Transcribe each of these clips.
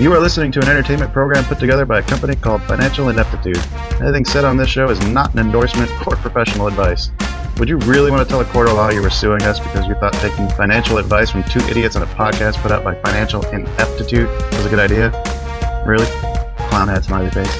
You are listening to an entertainment program put together by a company called Financial Ineptitude. Anything said on this show is not an endorsement or professional advice. Would you really want to tell a court of law you were suing us because you thought taking financial advice from two idiots on a podcast put out by Financial Ineptitude was a good idea? Really? Clown hat smiley face.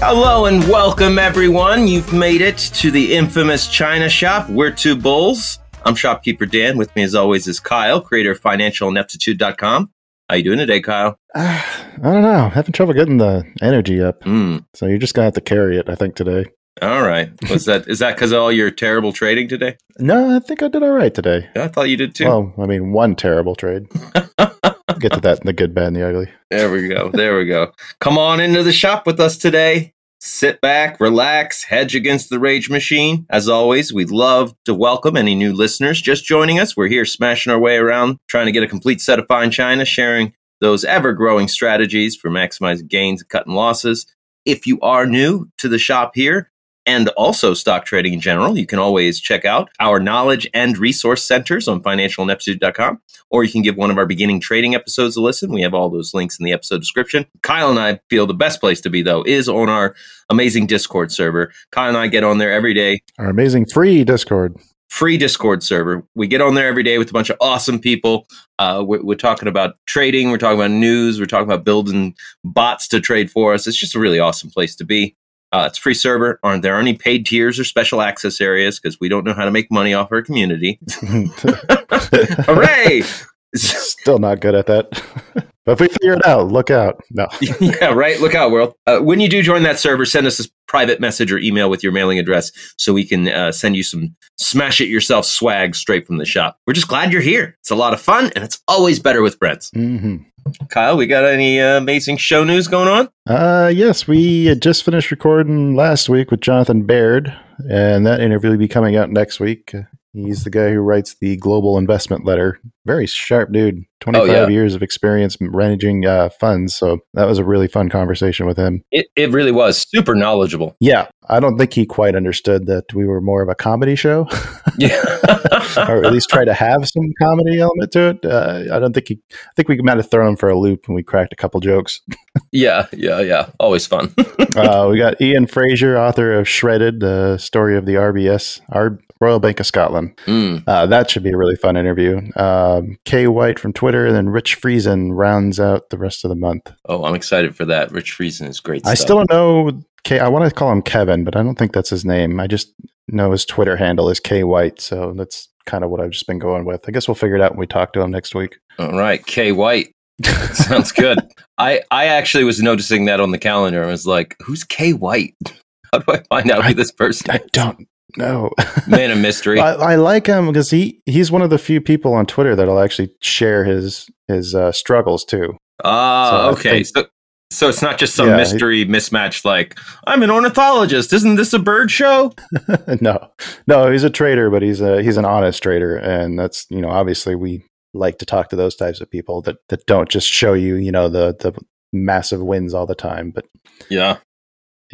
Hello and welcome, everyone. You've made it to the infamous China Shop. We're two bulls. I'm shopkeeper Dan. With me, as always, is Kyle, creator of financialineptitude.com. How you doing today, Kyle? Uh, I don't know. Having trouble getting the energy up. Mm. So you're just gonna have to carry it, I think, today. All right. Was that is that because of all your terrible trading today? No, I think I did all right today. I thought you did too. Well, I mean, one terrible trade. Get to that in the good, bad, and the ugly. There we go. There we go. Come on into the shop with us today. Sit back, relax, hedge against the rage machine. As always, we'd love to welcome any new listeners just joining us. We're here smashing our way around, trying to get a complete set of fine china, sharing those ever growing strategies for maximizing gains and cutting losses. If you are new to the shop here, and also stock trading in general, you can always check out our knowledge and resource centers on financialineptitude.com, or you can give one of our beginning trading episodes a listen. We have all those links in the episode description. Kyle and I feel the best place to be, though, is on our amazing Discord server. Kyle and I get on there every day. Our amazing free Discord. Free Discord server. We get on there every day with a bunch of awesome people. Uh, we're, we're talking about trading. We're talking about news. We're talking about building bots to trade for us. It's just a really awesome place to be. Uh, it's free server. Aren't there any paid tiers or special access areas? Because we don't know how to make money off our community. Hooray! Still not good at that. but if we figure it out, look out. No. yeah, right. Look out, world. Uh, when you do join that server, send us a private message or email with your mailing address so we can uh, send you some smash it yourself swag straight from the shop. We're just glad you're here. It's a lot of fun and it's always better with friends. Mm-hmm. Kyle, we got any uh, amazing show news going on? Uh, yes, we just finished recording last week with Jonathan Baird, and that interview will be coming out next week. He's the guy who writes the Global Investment Letter. Very sharp dude. 25 Oh, yeah. years of experience managing uh, funds. So that was a really fun conversation with him. It, it really was super knowledgeable. Yeah, I don't think he quite understood that we were more of a comedy show, Yeah. or at least try to have some comedy element to it. Uh, I don't think he. I think we might have thrown him for a loop and we cracked a couple jokes. yeah, yeah, yeah. Always fun. uh, we got Ian Fraser, author of Shredded, the story of the RBS, our Royal Bank of Scotland. Mm. Uh, that should be a really fun interview. Um, Kay White from Twitter, and then Rich Friesen rounds out the rest of the month. Oh, I'm excited for that. Rich Friesen is great. I stuff. still don't know. Kay, I want to call him Kevin, but I don't think that's his name. I just know his Twitter handle is K White, so that's kind of what I've just been going with. I guess we'll figure it out when we talk to him next week. All right, Kay White. Sounds good. I I actually was noticing that on the calendar. I was like, "Who's Kay White? How do I find out who this person I is?" don't know. Man of mystery. I, I like him because he he's one of the few people on Twitter that'll actually share his his uh, struggles too. Ah, So okay. think- so so it's not just some Yeah, mystery mismatch. Like I'm an ornithologist. Isn't this a bird show? no, no, he's a trader, but he's a he's an honest trader, and that's you know obviously we like to talk to those types of people that that don't just show you you know the the massive wins all the time, but Yeah.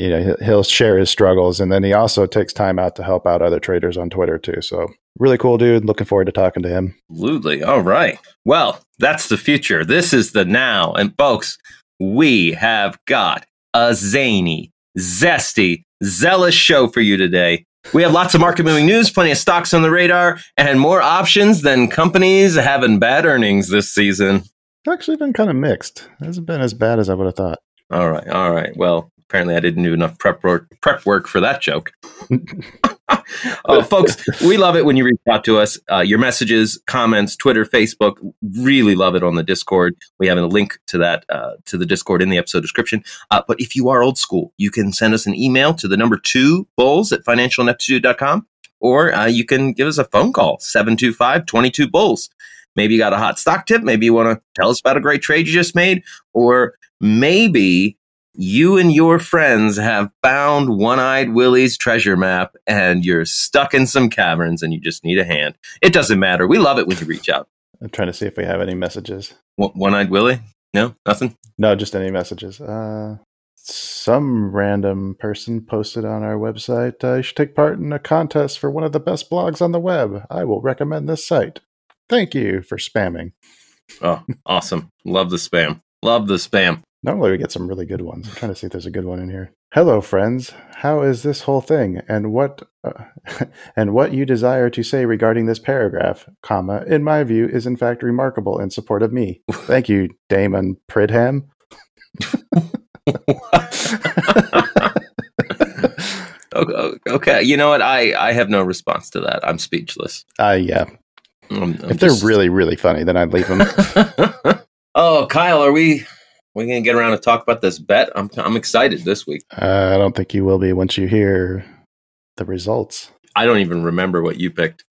You know he'll- share his struggles, and then he also takes time out to help out other traders on Twitter too. So really cool dude. Looking forward to talking to him. Absolutely. All right. Well, that's the future. This is the now. And folks, we have got a zany, zesty, zealous show for you today. We have lots of market moving news, plenty of stocks on the radar, and more options than companies having bad earnings this season. It's actually been kind of mixed. It hasn't been as bad as I would have thought. All right. All right. Well, apparently I didn't do enough prep work, prep work for that joke. oh, folks, we love it when you reach out to us. Uh, your messages, comments, Twitter, Facebook, really love it on the Discord. We have a link to that uh, to the Discord in the episode description. Uh, but if you are old school, you can send us an email to the number two bulls at financialineptitude.com or uh, you can give us a phone call 725 22 bulls. Maybe you got a hot stock tip. Maybe you want to tell us about a great trade you just made, or maybe you and your friends have found One Eyed Willie's treasure map and you're stuck in some caverns and you just need a hand. It doesn't matter. We love it when you reach out. I'm trying to see if we have any messages. One Eyed Willie? No, nothing. No, just any messages. Uh, some random person posted on our website. Uh, you should take part in a contest for one of the best blogs on the web. I will recommend this site. Thank you for spamming. Oh, awesome! Love the spam. Love the spam. Normally we get some really good ones. I'm trying to see if there's a good one in here. Hello, friends. How is this whole thing, and what, uh, and what you desire to say regarding this paragraph, comma, in my view, is in fact remarkable in support of me. Thank you, Damon Pridham. okay, you know what? I I have no response to that. I'm speechless. Uh, yeah. I'm, I'm if just... they're really really funny, then I'd leave them. oh, Kyle, are we we gonna get around to talk about this bet? I'm I'm excited this week. Uh, I don't think you will be once you hear the results. I don't even remember what you picked.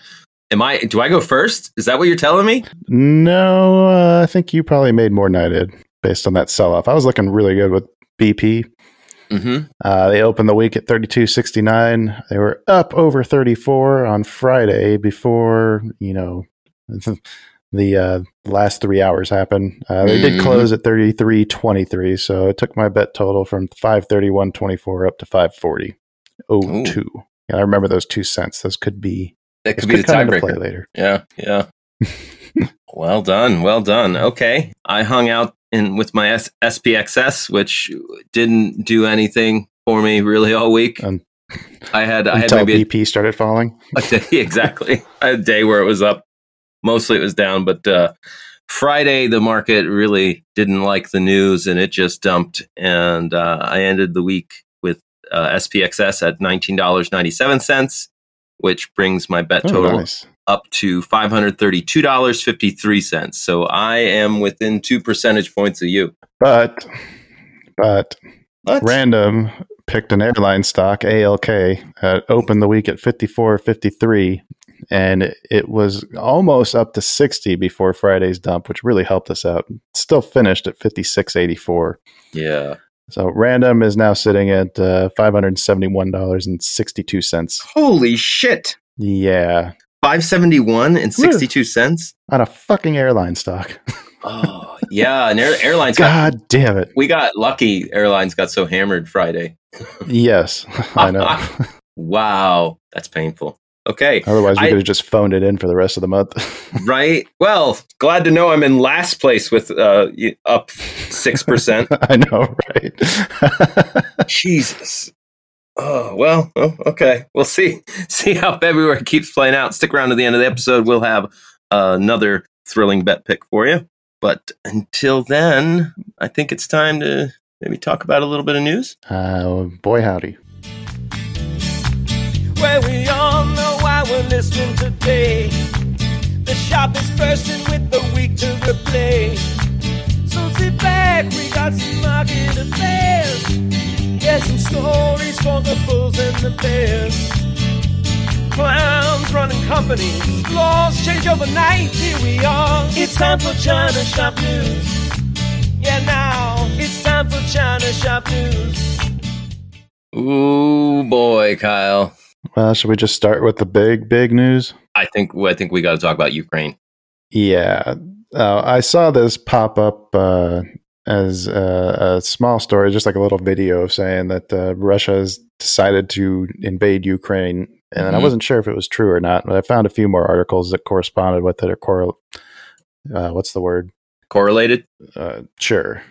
Am I? Do I go first? Is that what you're telling me? No, uh, I think you probably made more than I did based on that sell off. I was looking really good with BP. Mm-hmm. Uh, they opened the week at 32.69. They were up over 34 on Friday before you know the uh, last three hours happened. Uh, they mm-hmm. did close at 33.23, so it took my bet total from 531.24 up to 540. Oh, two. Yeah, I remember those two cents. Those could be that could be could the tiebreaker later. Yeah, yeah. well done, well done. Okay, I hung out in with my S- SPXS, which didn't do anything for me really all week. Um, I had I had maybe BP a, started falling. A day, exactly. A day where it was up. Mostly it was down, but uh, Friday the market really didn't like the news and it just dumped. And uh, I ended the week with uh, SPXS at nineteen dollars ninety seven cents, which brings my bet oh, total nice up to $532.53. So I am within two percentage points of you. But, but, what? random picked an airline stock, ALK, uh, opened the week at 54.53 and it was almost up to 60 before Friday's dump, which really helped us out. Still finished at 56.84. Yeah. So random is now sitting at uh, $571.62. Holy shit. Yeah. 571 and 62 cents on a fucking airline stock. oh, yeah, and air, airlines God got, damn it. We got lucky airlines got so hammered Friday. yes, I know. wow, that's painful. Okay. Otherwise, we I, could have just phoned it in for the rest of the month. right. Well, glad to know I'm in last place with uh, up 6%. I know, right? Jesus. Oh well, oh, okay. We'll see see how February keeps playing out. Stick around to the end of the episode. We'll have uh, another thrilling bet pick for you. But until then, I think it's time to maybe talk about a little bit of news. Uh, boy, howdy. Well, we all we're listening today. The shop is bursting with the week to replay. So sit back, we got some market affairs. Get some stories for the bulls and the bears. Clowns running companies, laws change overnight. Here we are. It's time for China Shop News. Yeah, now it's time for China Shop News. Ooh boy, Kyle. Well, should we just start with the big, big news? I think I think we got to talk about Ukraine. Yeah, uh, I saw this pop up uh, as a, a, small story, just like a little video of saying that uh, Russia has decided to invade Ukraine. And mm-hmm. I wasn't sure if it was true or not, but I found a few more articles that corresponded with it or correl. Uh, what's the word? Correlated. Uh, sure.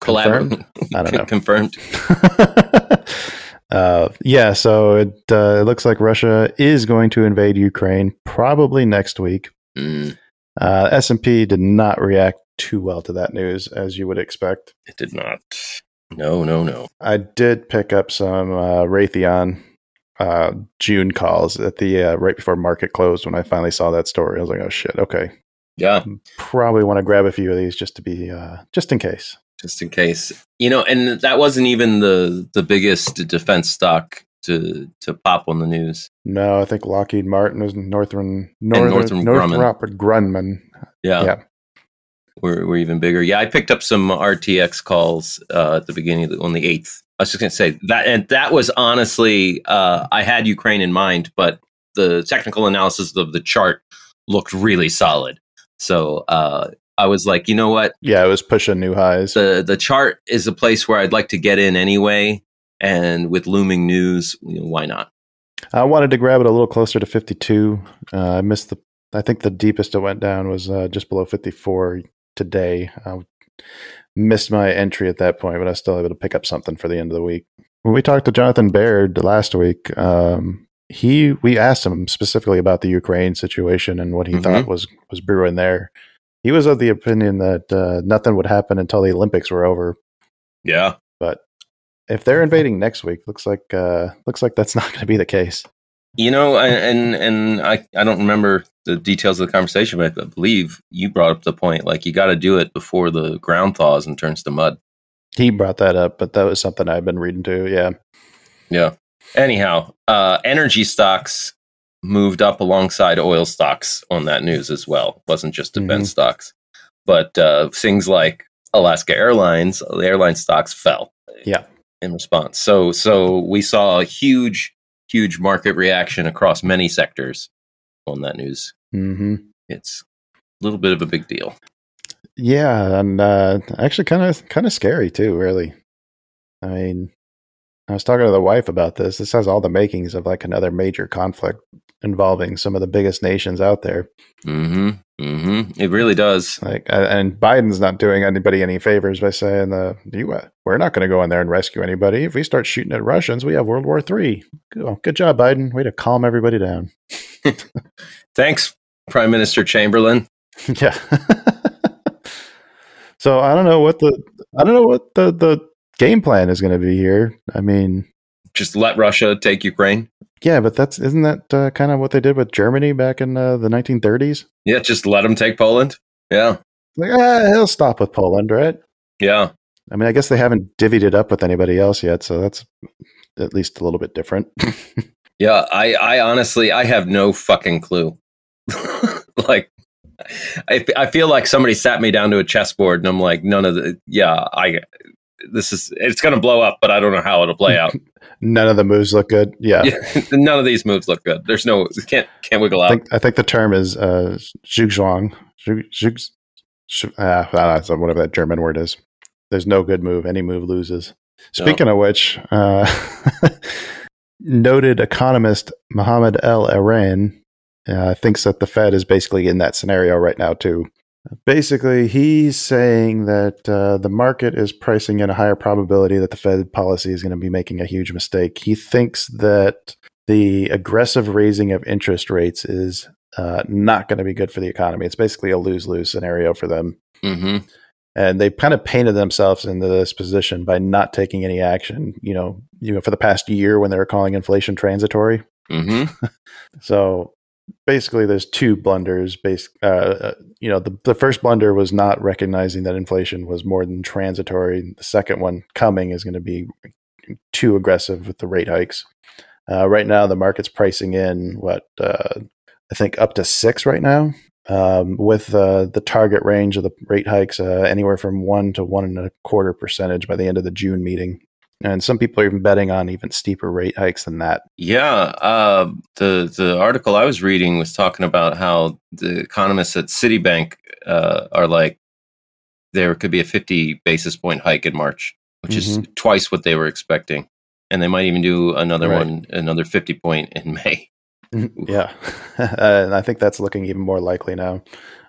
Collaborated. I don't know. Confirmed. Uh, yeah, so it, uh, it looks like Russia is going to invade Ukraine probably next week. Mm. Uh, S&P did not react too well to that news, as you would expect. It did not. No, no, no. I did pick up some uh, Raytheon uh, June calls at the uh, right before market closed when I finally saw that story. I was like, oh shit, okay. Yeah. Probably want to grab a few of these just to be, uh, just in case. Just in case. You know, and that wasn't even the, the biggest defense stock to to pop on the news. No, I think Lockheed Martin is Northern Northern, Northern Grumman. Grumman. Yeah. Yeah. we're even bigger. Yeah, I picked up some RTX calls uh, at the beginning of the, on the eighth. I was just going to say that, and that was honestly, uh, I had Ukraine in mind, but the technical analysis of the chart looked really solid. So uh, I was like, you know what? Yeah, it was pushing new highs. The the chart is a place where I'd like to get in anyway, and with looming news, you know, why not? I wanted to grab it a little closer to 52. Uh, I missed the. I think the deepest it went down was uh, just below 54 today. I missed my entry at that point, but I was still able to pick up something for the end of the week. When we talked to Jonathan Baird last week, um, he we asked him specifically about the Ukraine situation and what he Mhm. thought was was brewing there. He was of the opinion that uh, nothing would happen until the Olympics were over. Yeah, But if they're invading next week, looks like uh, looks like that's not going to be the case. you know, I- and and I I don't remember the details of the conversation, but I believe you brought up the point like you got to do it before the ground thaws and turns to mud. He brought that up, but that was something I've been reading too. Yeah. Yeah. Anyhow, uh, energy stocks moved up alongside oil stocks on that news as well. It wasn't just defense stocks, but uh, things like Alaska Airlines, the airline stocks fell. Yeah. In response, so so we saw a huge, huge market reaction across many sectors on that news. hmm It's a little bit of a big deal. Yeah, and uh, actually, kind of kind of scary too. Really, I mean, I was talking to the wife about this. This has all the makings of like another major conflict involving some of the biggest nations out there. hmm hmm It really does. Like, uh, and Biden's not doing anybody any favors by saying the you we're not going to go in there and rescue anybody. If we start shooting at Russians, we have World War Three. Good, good job, Biden. Way to calm everybody down. Thanks, Prime Minister Chamberlain. yeah. so I don't know what the I don't know what the the game plan is going to be here. I mean, Just let Russia take Ukraine. yeah, but that's isn't that uh, kind of what they did with Germany back in uh, the 1930s? Yeah, just let them take Poland. Yeah, Like, ah, he'll stop with Poland, right? yeah. I mean, I guess they haven't divvied it up with anybody else yet, so that's at least a little bit different. Yeah, I, I honestly, I have no fucking clue. like, I, I feel like somebody sat me down to a chessboard, and I'm like, none of the, yeah, I, this is, it's gonna blow up, but I don't know how it'll play out. None of the moves look good. Yeah. yeah, none of these moves look good. There's no, can't, can't wiggle I out. think I think the term is uh, ah, ah, so whatever that German word is. There's no good move. Any move loses. Speaking of which, uh, noted economist Mohamed El Erian uh, thinks that the Fed is basically in that scenario right now too. Basically, he's saying that uh, the market is pricing in a higher probability that the Fed policy is going to be making a huge mistake. He thinks that the aggressive raising of interest rates is uh, not going to be good for the economy. It's basically a lose lose scenario for them. hmm And they've kind of painted themselves into this position by not taking any action. You know, you know, for the past year when they were calling inflation transitory. hmm So basically, there's two blunders. Base, uh, uh, you know, the the first blunder was not recognizing that inflation was more than transitory. The second one coming is going to be too aggressive with the rate hikes. Uh, right now, the market's pricing in what uh, I think up to six right now, um, with uh, the target range of the rate hikes uh, anywhere from one to one and a quarter percentage by the end of the June meeting. And some people are even betting on even steeper rate hikes than that. Yeah, uh, the the article I was reading was talking about how the economists at Citibank uh, are like there could be a 50 basis point hike in March, which is twice what they were expecting, and they might even do another Right. one, another 50 point in May. yeah, and I think that's looking even more likely now.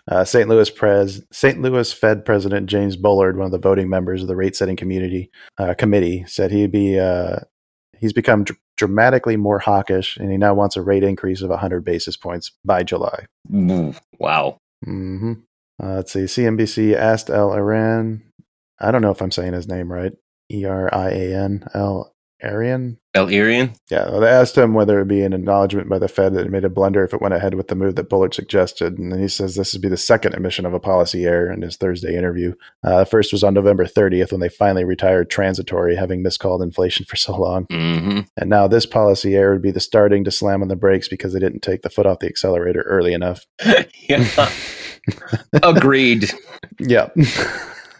Uh, St. Louis Pres St. Louis Fed President James Bullard, one of the voting members of the rate setting community uh, committee, said he'd be uh, he's become dr- dramatically more hawkish, and he now wants a rate increase of 100 basis points by July. Ooh, Wow. hmm Uh, let's see. CNBC asked El Erian. I don't know if I'm saying his name right. E R I A N L Erian. El Erian? Yeah, well, they asked him whether it would be an acknowledgement by the Fed that it made a blunder if it went ahead with the move that Bullard suggested. And then he says this would be the second admission of a policy error in his Thursday interview. Uh, the first was on November 30th when they finally retired transitory, having miscalled inflation for so long. hmm And now this policy error would be the starting to slam on the brakes because they didn't take the foot off the accelerator early enough. yeah. Agreed. Yeah.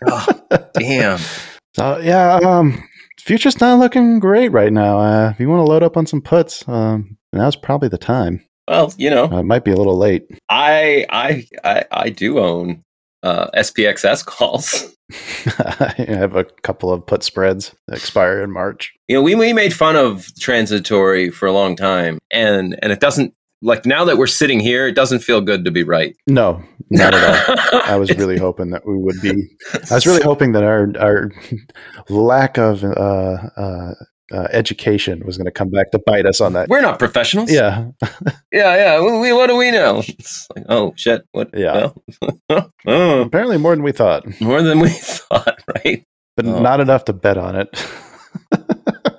Oh, damn. So yeah, um, future's not looking great right now. Uh, if you want to load up on some puts, um, now's probably the time. Well, you know, Uh, it might be a little late. I I I, I do own uh, SPXS calls. I have a couple of put spreads that expire in March. You know, we we made fun of transitory for a long time, and and it doesn't like now that we're sitting here, it doesn't feel good to be right. No, not at all. I was really hoping that we would be. I was really hoping that our our lack of uh, uh, uh, education was going to come back to bite us on that. We're not professionals. Yeah, yeah, yeah. We, we- what do we know? Like, oh shit. What? Yeah. well, oh, apparently more than we thought, more than we thought, right? but Oh. not enough to bet on it,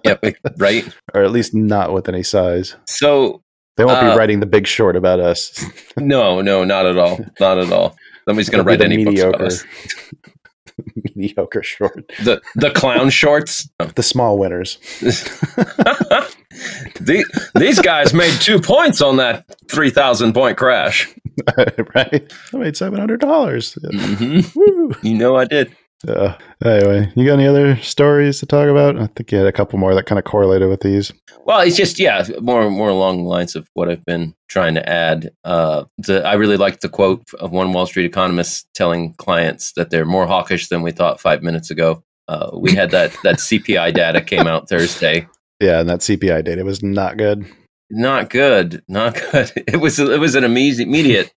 Yeah, right. or at least not with any size. So They won't Uh, be writing the big short about us. no, no, not at all, not at all. Nobody's going to write any the books about mediocre, us. mediocre short. The the clown shorts. The small winners. the, these guys made two points on that three thousand point crash. right? I made seven hundred dollars. hmm You know I did. Uh, anyway, you got any other stories to talk about? I think you had a couple more that kind of correlated with these. Well, it's just yeah, more more along the lines of what I've been trying to add. Uh, the, I really like the quote of one Wall Street economist telling clients that they're more hawkish than we thought five minutes ago. Uh, we had that that CPI data came out Thursday. Yeah, and that CPI data was not good. Not good, not good. It was it was an immediate immediate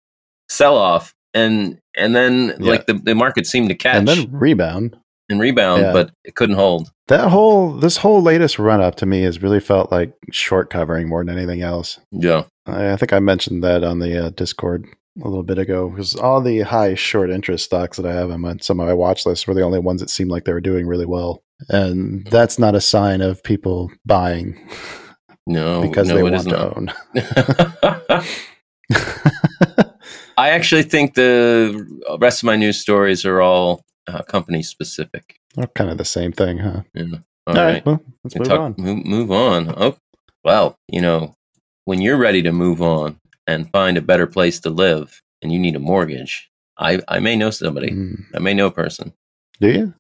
sell off, and and then Yeah. like the, the market seemed to catch And then rebound. And rebound, Yeah. but it couldn't hold. That whole this whole latest run up to me has really felt like short covering more than anything else. Yeah, I, I think I mentioned that on the uh, Discord a little bit ago because all the high short interest stocks that I have on my, some of my watch lists were the only ones that seemed like they were doing really well, and that's not a sign of people buying no, because no, they it want to own. I actually think the rest of my news stories are all uh, company specific. Oh, kind of the same thing, huh? Yeah. All right, well, let's move talk- on. Move, move on. Oh, well, you know, when you're ready to move on and find a better place to live and you need a mortgage, I, I may know somebody. Mm. I may know a person. Do you?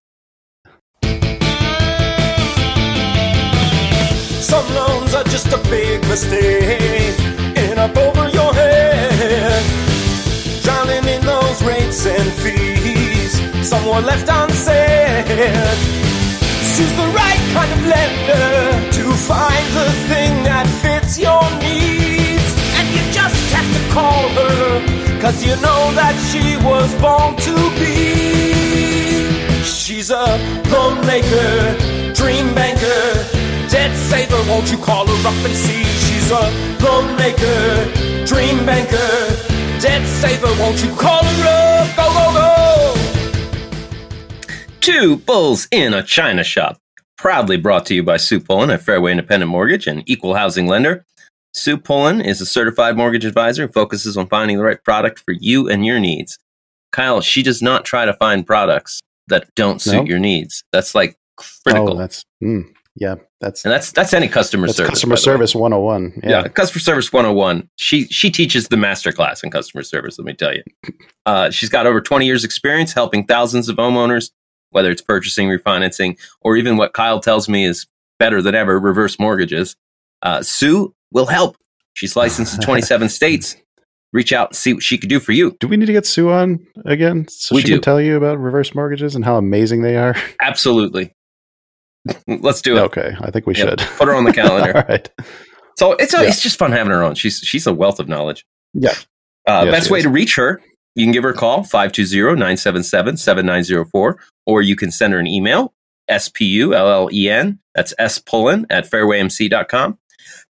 Some loans are just a big mistake, and up over your head. Drowning in those rates and fees, someone left unsaid. She's the right kind of lender to find the thing that fits your needs. And you just have to call her, cause you know that she was born to be. She's a loan maker, dream banker, debt saver. Won't you call her up and see? She's a loan maker, dream banker, debt saver. Won't you call her up? Go, go, go! Two Bulls in a China Shop. Proudly brought to you by Sue Pullen at Fairway Independent Mortgage and Equal Housing Lender. Sue Pullen is a certified mortgage advisor who focuses on finding the right product for you and your needs. Kyle, she does not try to find products that don't suit No? your needs. That's like critical. Oh, that's mm, yeah. That's and that's that's any customer that's service. customer by the way. service 101. Yeah. Yeah. customer service 101. She she teaches the master class in customer service, let me tell you. Uh, she's got over 20 years experience helping thousands of homeowners, whether it's purchasing, refinancing, or even what Kyle tells me is better than ever, reverse mortgages. Uh, Sue will help. She's licensed in 27 states. Reach out and see what she could do for you. Do we need to get Sue on again so We she do. can tell you about reverse mortgages and how amazing they are? Absolutely. Let's do it. Okay, I think we Yep. should. Put her on the calendar. All right. So it's Yeah. it's just fun having her on. She's she's a wealth of knowledge. Yeah. Uh, Yeah, best way is. to reach her, you can give her a call 520-977-7904 or you can send her an email S-P-U-L-L-E-N. that's S Pullen at fairwaymc.com.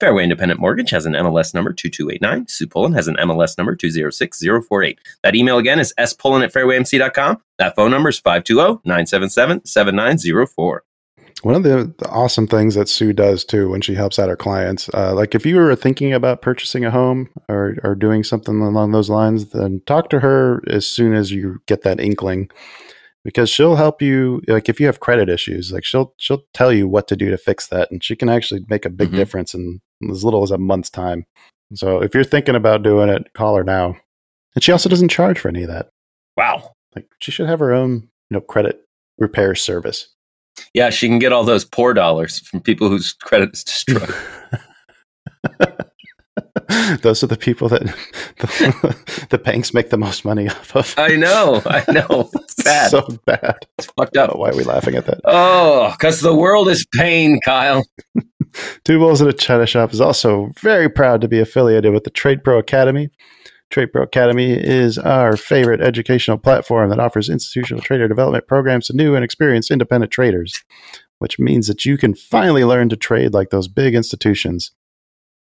Fairway Independent Mortgage has an MLS number 2289. Sue Pullen has an MLS number 206048. That email again is spullen at fairwaymc.com. That phone number is 520-977-7904. One of the, the awesome things that Sue does too when she helps out her clients, uh, like if you were thinking about purchasing a home or, or doing something along those lines, then talk to her as soon as you get that inkling, because she'll help you. Like if you have credit issues, like she'll she'll tell you what to do to fix that, and she can actually make a big Mhm. difference in as little as a month's time. So if you're thinking about doing it, call her now, And she also doesn't charge for any of that. Wow. Like she should have her own, you know, credit repair service. Yeah, she can get all those poor dollars from people whose credit is destroyed. Those are the people that the, the banks make the most money off of. I know, I know. It's bad. so bad. it's fucked Oh, up. why are we laughing at that? Oh, because the world is pain, Kyle. Two Bulls in a China Shop is also very proud to be affiliated with the Trade Pro Academy. Trade Pro Academy is our favorite educational platform that offers institutional trader development programs to new and experienced independent traders, which means that you can finally learn to trade like those big institutions.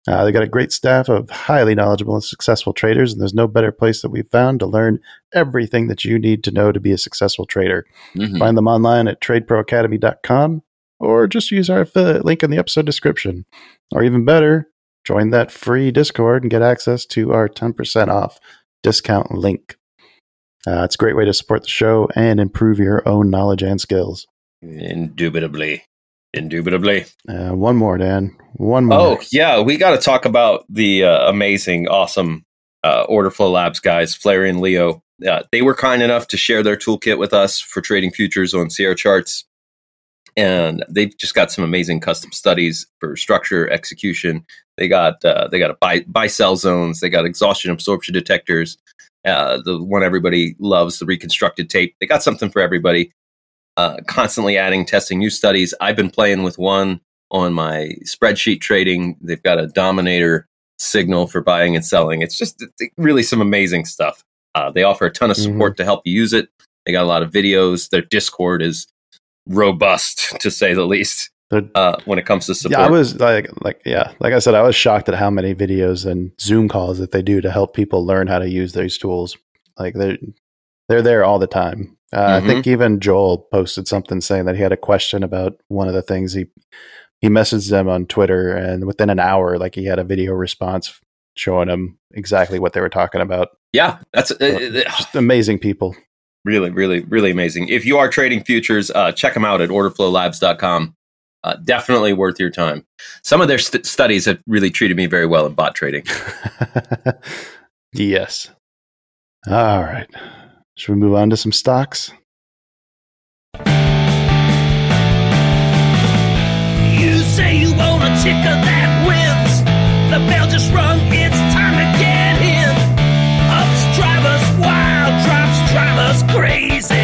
Uh, they got a great staff of highly knowledgeable and successful traders, and there's no better place that we've found to learn everything that you need to know to be a successful trader. Mhm. Find them online at tradeproacademy.com or just use our affiliate link in the episode description. Or even better, join that free Discord and get access to our 10% off discount link. Uh, it's a great way to support the show and improve your own knowledge and skills. Indubitably. Indubitably. Uh, one more, Dan. One more. Oh, yeah. We got to talk about the uh, amazing, awesome uh, Order Flow Labs guys, Flair and Leo. Uh, they were kind enough to share their toolkit with us for trading futures on Sierra charts. And they've just got some amazing custom studies for structure, execution. They got uh, they got a buy buy sell zones. They got exhaustion absorption detectors. Uh, the one everybody loves, the reconstructed tape. They got something for everybody. Uh, constantly adding, testing new studies. I've been playing with one on my spreadsheet trading. They've got a dominator signal for buying and selling. It's just really some amazing stuff. Uh, they offer a ton of support to help you use it. They got a lot of videos. Their Discord is robust, to say the least, uh, when it comes to support. Yeah, I was like, like, yeah, like I said, I was shocked at how many videos and Zoom calls that they do to help people learn how to use these tools. Like they're they're there all the time. Uh, I think even Joel posted something saying that he had a question about one of the things he he messaged them on Twitter, and within an hour, like he had a video response showing him exactly what they were talking about. yeah, that's uh, uh, Just amazing people. really, really, really amazing. If you are trading futures, uh, check them out at orderflowlabs.com. Uh, definitely worth your time. Some of their st- studies have really treated me very well in bot trading. yes. All right. Should we move on to some stocks? You say you want a ticker that wins. The bell just rung, it's time to get in. Ups drive us wild, drops drive us crazy.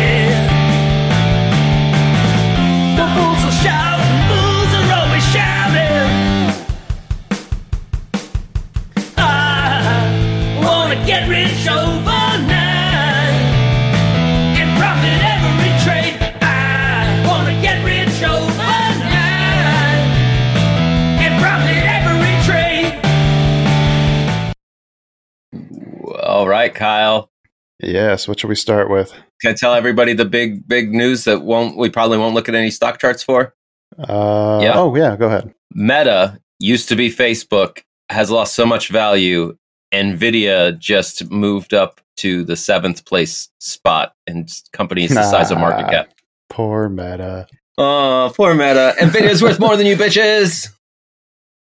Yes. What should we start with? Can I tell everybody the big, big news that won't we probably won't look at any stock charts for? Uh, Yeah. Oh, yeah. Go ahead. Meta used to be Facebook, has lost so much value. Nvidia just moved up to the seventh place spot in companies the size of market cap. Poor Meta. Oh, poor Meta. Nvidia's worth more than you bitches.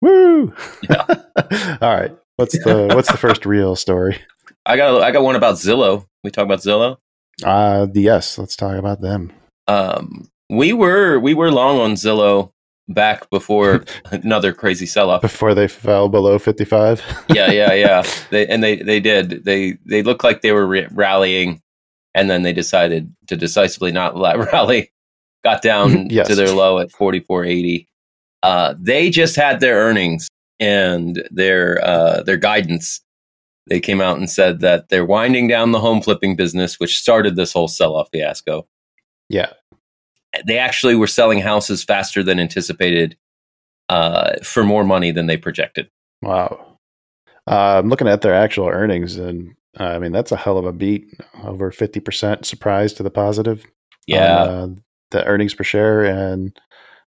Woo! All right. What's the what's the first real story? I got I got one about Zillow. We talk about Zillow. Uh yes, let's talk about them. Um, we were we were long on Zillow back before another crazy sell off. Before they fell below 55. yeah, yeah, yeah. They and they they did. They they looked like they were re- rallying, and then they decided to decisively not rally. Got down Yes. to their low at forty four eighty. Uh, they just had their earnings and their uh, their guidance. They came out and said that they're winding down the home flipping business, which started this whole sell off fiasco. yeah. They actually were selling houses faster than anticipated uh, for more money than they projected. Wow. Uh, I'm looking at their actual earnings and uh, I mean that's a hell of a beat. Over 50% surprise to the positive. Yeah, on, uh, the earnings per share and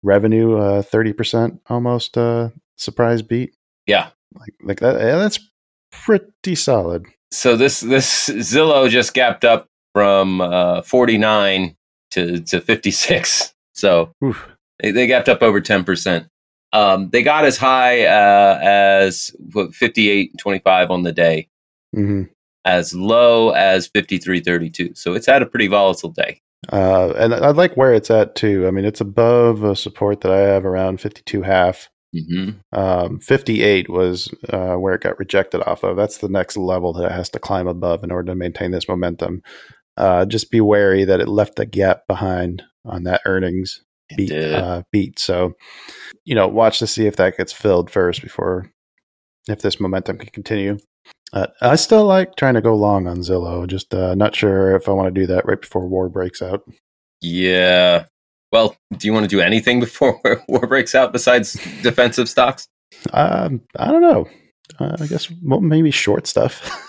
revenue uh 30% almost uh surprise beat. yeah. Like like that yeah, that's pretty solid. so this this Zillow just gapped up from uh, 49 to to 56. So Oof. they, they gapped up over 10 percent. Um, they got as high uh, as what, 58 25 on the day, hmm as low as 53.32. So it's had a pretty volatile day. Uh, and I like where it's at too. I mean, it's above a support that I have around 52 half. Hmm Um, 58 was uh, where it got rejected off of. That's the next level that it has to climb above in order to maintain this momentum. Uh, just be wary that it left a gap behind on that earnings beat. Uh, beat. So, you know, watch to see if that gets filled first before if this momentum can continue. Uh, I still like trying to go long on Zillow. Just uh, not sure if I want to do that right before war breaks out. Yeah. Well, do you want to do anything before war breaks out besides defensive stocks? Um, I don't know. Uh, I guess well, maybe short stuff.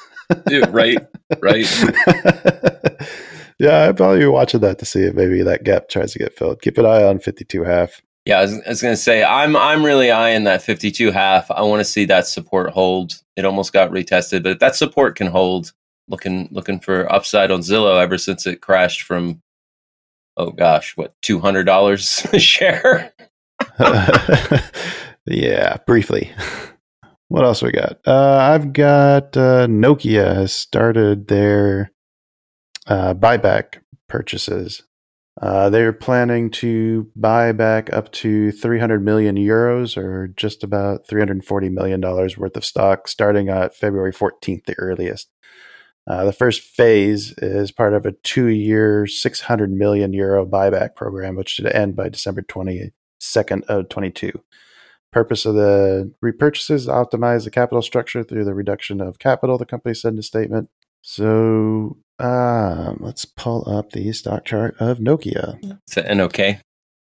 Yeah, right, right. yeah, I'd probably be watching that to see if maybe that gap tries to get filled. Keep an eye on 52 half. Yeah, I was, I was going to say I'm I'm really eyeing that 52 half. I want to see that support hold. It almost got retested, but if that support can hold, looking looking for upside on Zillow ever since it crashed from oh gosh, what two hundred dollars a share. yeah, briefly. What else we got? Uh, I've got uh, Nokia has started their uh, buyback purchases. Uh, they're planning to buy back up to 300 million euros or just about 340 million dollars worth of stock starting at February 14th, the earliest. Uh, the first phase is part of a two-year, 600 million euro buyback program, which should end by December 22nd of 22. Purpose of the repurchases optimize the capital structure through the reduction of capital. The company said in a statement. So um, let's pull up the stock chart of Nokia. Is that NOK?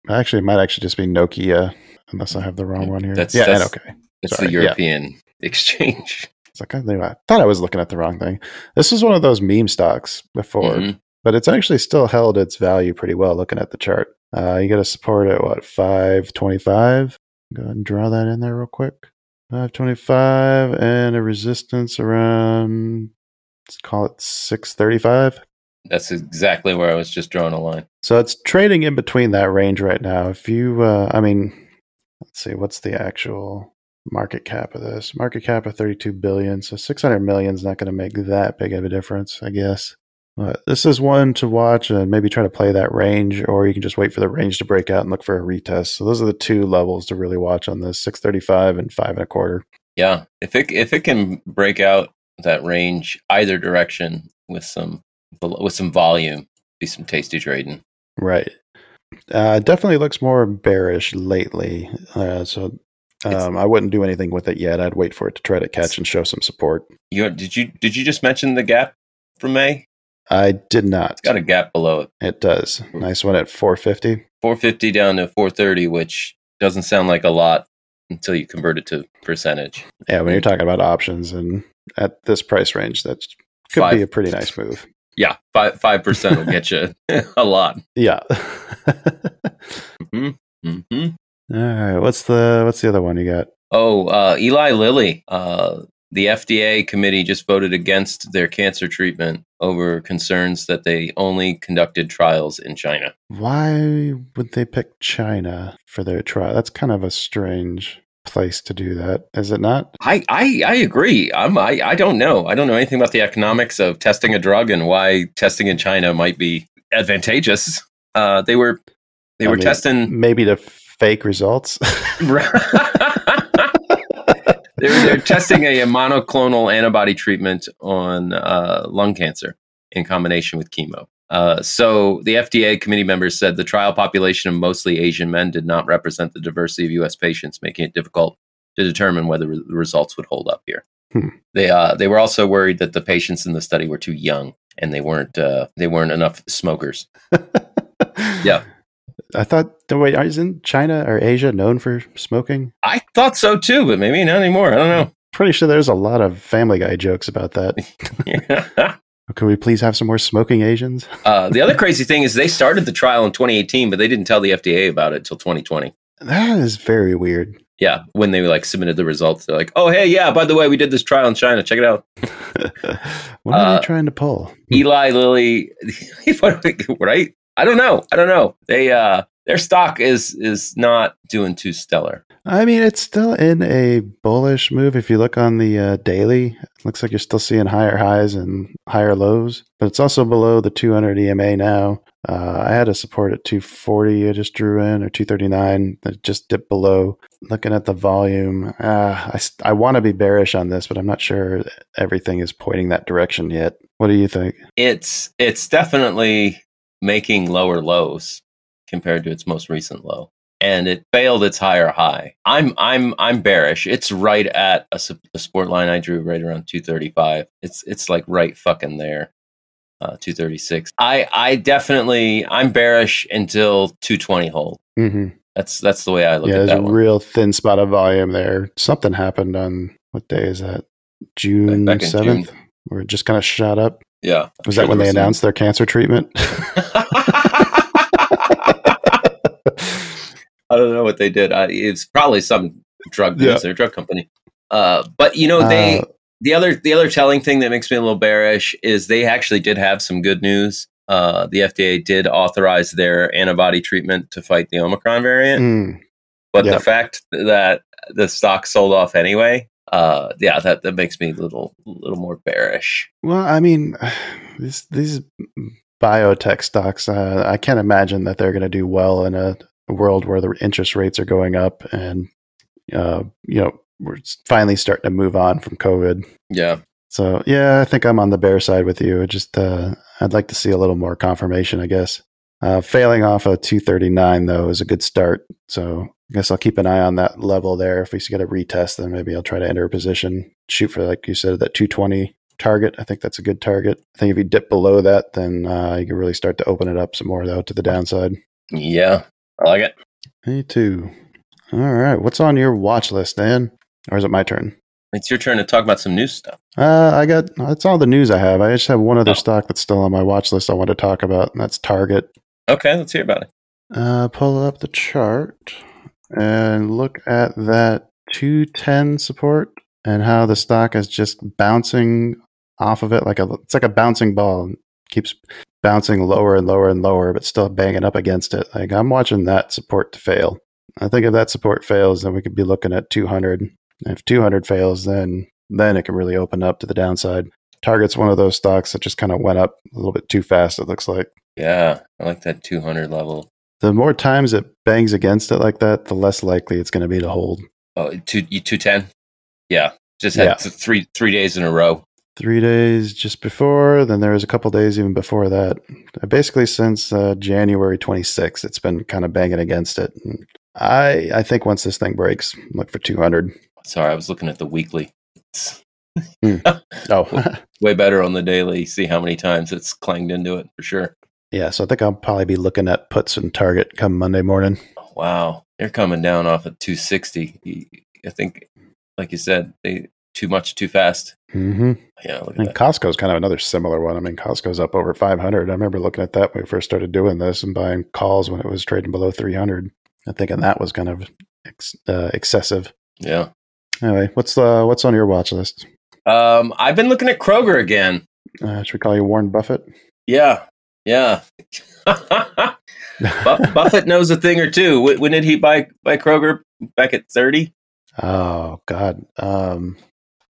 Actually, it might actually just be Nokia, unless I have the wrong one here. That's- yeah, that's- okay. It's the yeah. European exchange. It's like I, think I thought I was looking at the wrong thing. This is one of those meme stocks before, Mhm. but it's actually still held its value pretty well. Looking at the chart, uh, you got to support at what five twenty five. Go ahead and draw that in there real quick. Five twenty five and a resistance around. Let's call it six thirty five. That's exactly where I was just drawing a line. So it's trading in between that range right now. If you, uh, I mean, let's see, what's the actual market cap of this? Market cap of 32 billion. So 600 million is not going to make that big of a difference, I guess. But this is one to watch and maybe try to play that range, or you can just wait for the range to break out and look for a retest. So those are the two levels to really watch on this: 635 and five and a quarter. Yeah, if it if it can break out that range either direction with some with some volume, be some tasty trading. Right. Uh, it definitely looks more bearish lately. Uh, so um, I wouldn't do anything with it yet. I'd wait for it to try to catch and show some support. You did you did you just mention the gap from May? I did not. It's got a gap below it, It does. Nice one at 450. 450 down to 430, which doesn't sound like a lot until you convert it to percentage. Yeah, when you're talking about options and at this price range, that could Five. be a pretty nice move. Yeah, five five percent will get you a lot. Yeah. hmm hmm All right. What's the what's the other one you got? Oh, uh, Eli Lilly. Uh, the FDA committee just voted against their cancer treatment over concerns that they only conducted trials in China. Why would they pick China for their trial? That's kind of a strange place to do that, is it not? I, I, I agree. I'm, I, I don't know. I don't know anything about the economics of testing a drug and why testing in China might be advantageous. Uh, they were they I were mean, testing. Maybe to fake results. they're, they're testing a, monoclonal antibody treatment on uh, lung cancer in combination with chemo. Uh, so the FDA committee members said the trial population of mostly Asian men did not represent the diversity of U.S. patients, making it difficult to determine whether the results would hold up here. Hmm. They uh, they were also worried that the patients in the study were too young and they weren't uh, they weren't enough smokers. Yeah. I thought, the way isn't China or Asia known for smoking? I thought so too, but maybe not anymore. I don't know. Pretty sure there's a lot of Family Guy jokes about that. Can we please have some more smoking Asians? Uh, the other crazy thing is they started the trial in 2018, but they didn't tell the FDA about it until 2020. That is very weird. Yeah, when they like submitted the results, they're like, "Oh, hey, yeah, by the way, we did this trial in China. Check it out." what are Uh, they trying to pull? Eli Lilly, right? I don't know. I don't know. They uh, their stock is is not doing too stellar. I mean, it's still in a bullish move. If you look on the uh, daily, it looks like you're still seeing higher highs and higher lows, but it's also below the 200 EMA now. Uh, I had a support at 240. I just drew in or 239. That just dipped below. Looking at the volume, uh, I I want to be bearish on this, but I'm not sure everything is pointing that direction yet. What do you think? It's it's definitely making lower lows compared to its most recent low and it failed its higher high. I'm I'm I'm bearish. It's right at a, a support line I drew right around 235. It's it's like right fucking there. Uh, 236. I I definitely I'm bearish until 220 hold. Mm-hmm. That's that's the way I look yeah, at there's that a one. real thin spot of volume there. Something happened on what day is that? June seventh, where it just kind of shot up. Yeah. Was that when they announced their cancer treatment? I don't know what they did. I, it's probably some drug Yeah. their drug company. Uh, but you know, they Uh, the other the other telling thing that makes me a little bearish is they actually did have some good news. Uh, the FDA did authorize their antibody treatment to fight the Omicron variant, mm, but yeah. the fact that the stock sold off anyway, uh, yeah, that, that makes me a little little more bearish. well, I mean, these these biotech stocks, uh, I can't imagine that they're going to do well in a world where the interest rates are going up and uh, you know we're finally starting to move on from COVID. Yeah, So yeah, I think I'm on the bear side with you. Just uh, I'd like to see a little more confirmation, I guess. Uh, failing off a 239 though is a good start. So I guess I'll keep an eye on that level there. If we get a retest, then maybe I'll try to enter a position, shoot for like you said that 220 target. I think that's a good target. I think if you dip below that, then uh, you can really start to open it up some more though to the downside. yeah, I like it. Me too. All right, what's on your watch list, Dan? Or is it my turn? It's your turn to talk about some new stuff. Uh, I got that's all the news I have. I just have one other Oh. stock that's still on my watch list I want to talk about, and that's Target. Okay, let's hear about it. Uh, pull up the chart and look at that 210 support and how the stock is just bouncing off of it like a it's like a bouncing ball. It keeps bouncing lower and lower and lower, but still banging up against it. Like I'm watching that support to fail. I think if that support fails, then we could be looking at 200. If 200 fails, then then it can really open up to the downside. Target's one of those stocks that just kind of went up a little bit too fast. It looks like. Yeah, I like that 200 level. The more times it bangs against it like that, the less likely it's going to be to hold. Oh, two you 210. Yeah, just had Yeah. th- three three days in a row. Three days just before, then there was a couple days even before that. Uh, Basically, since uh, January 26th, it's been kind of banging against it. And I I think once this thing breaks, look for 200. Sorry, I was looking at the weekly. It's Oh, way better on the daily. See how many times it's clanged into it for sure. Yeah. So I think I'll probably be looking at puts and target come Monday morning. Wow, they're coming down off of 260. I think, like you said, they too much too fast. hmm Yeah, look at And that. Costco's kind of another similar one. I mean, Costco's up over 500. I remember looking at that when we first started doing this and buying calls when it was trading below 300. I'm thinking that was kind of ex- uh, excessive. Yeah. Anyway, what's uh, what's on your watch list? Um, I've been looking at Kroger again. Uh, should we call you Warren Buffett? Yeah, yeah. Bu- Buffett knows a thing or two. Wh- When did he buy buy Kroger? Back at 30. oh God, um,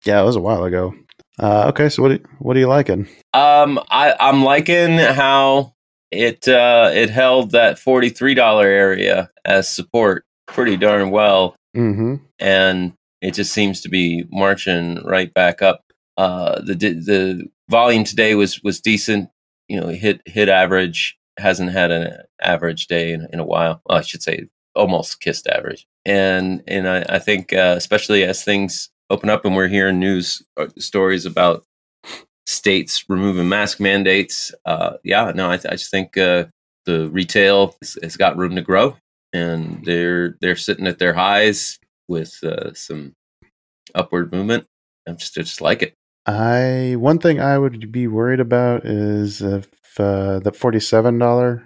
yeah, it was a while ago. Uh, okay, so what what are you liking? Um, I, I'm liking how it uh, it held that forty three dollar area as support pretty darn well, Mm-hmm. and it just seems to be marching right back up. Uh, the the volume today was was decent. You know, hit hit average. Hasn't had an average day in, in a while. Well, I should say almost kissed average. And and I, I think uh, especially as things open up and we're hearing news uh, stories about states removing mask mandates. Uh, yeah, no, I, th- I just think uh, the retail has, has got room to grow, and they're they're sitting at their highs with uh, some upward movement. I'm just I just like it. I one thing I would be worried about is if uh, the forty-seven dollar.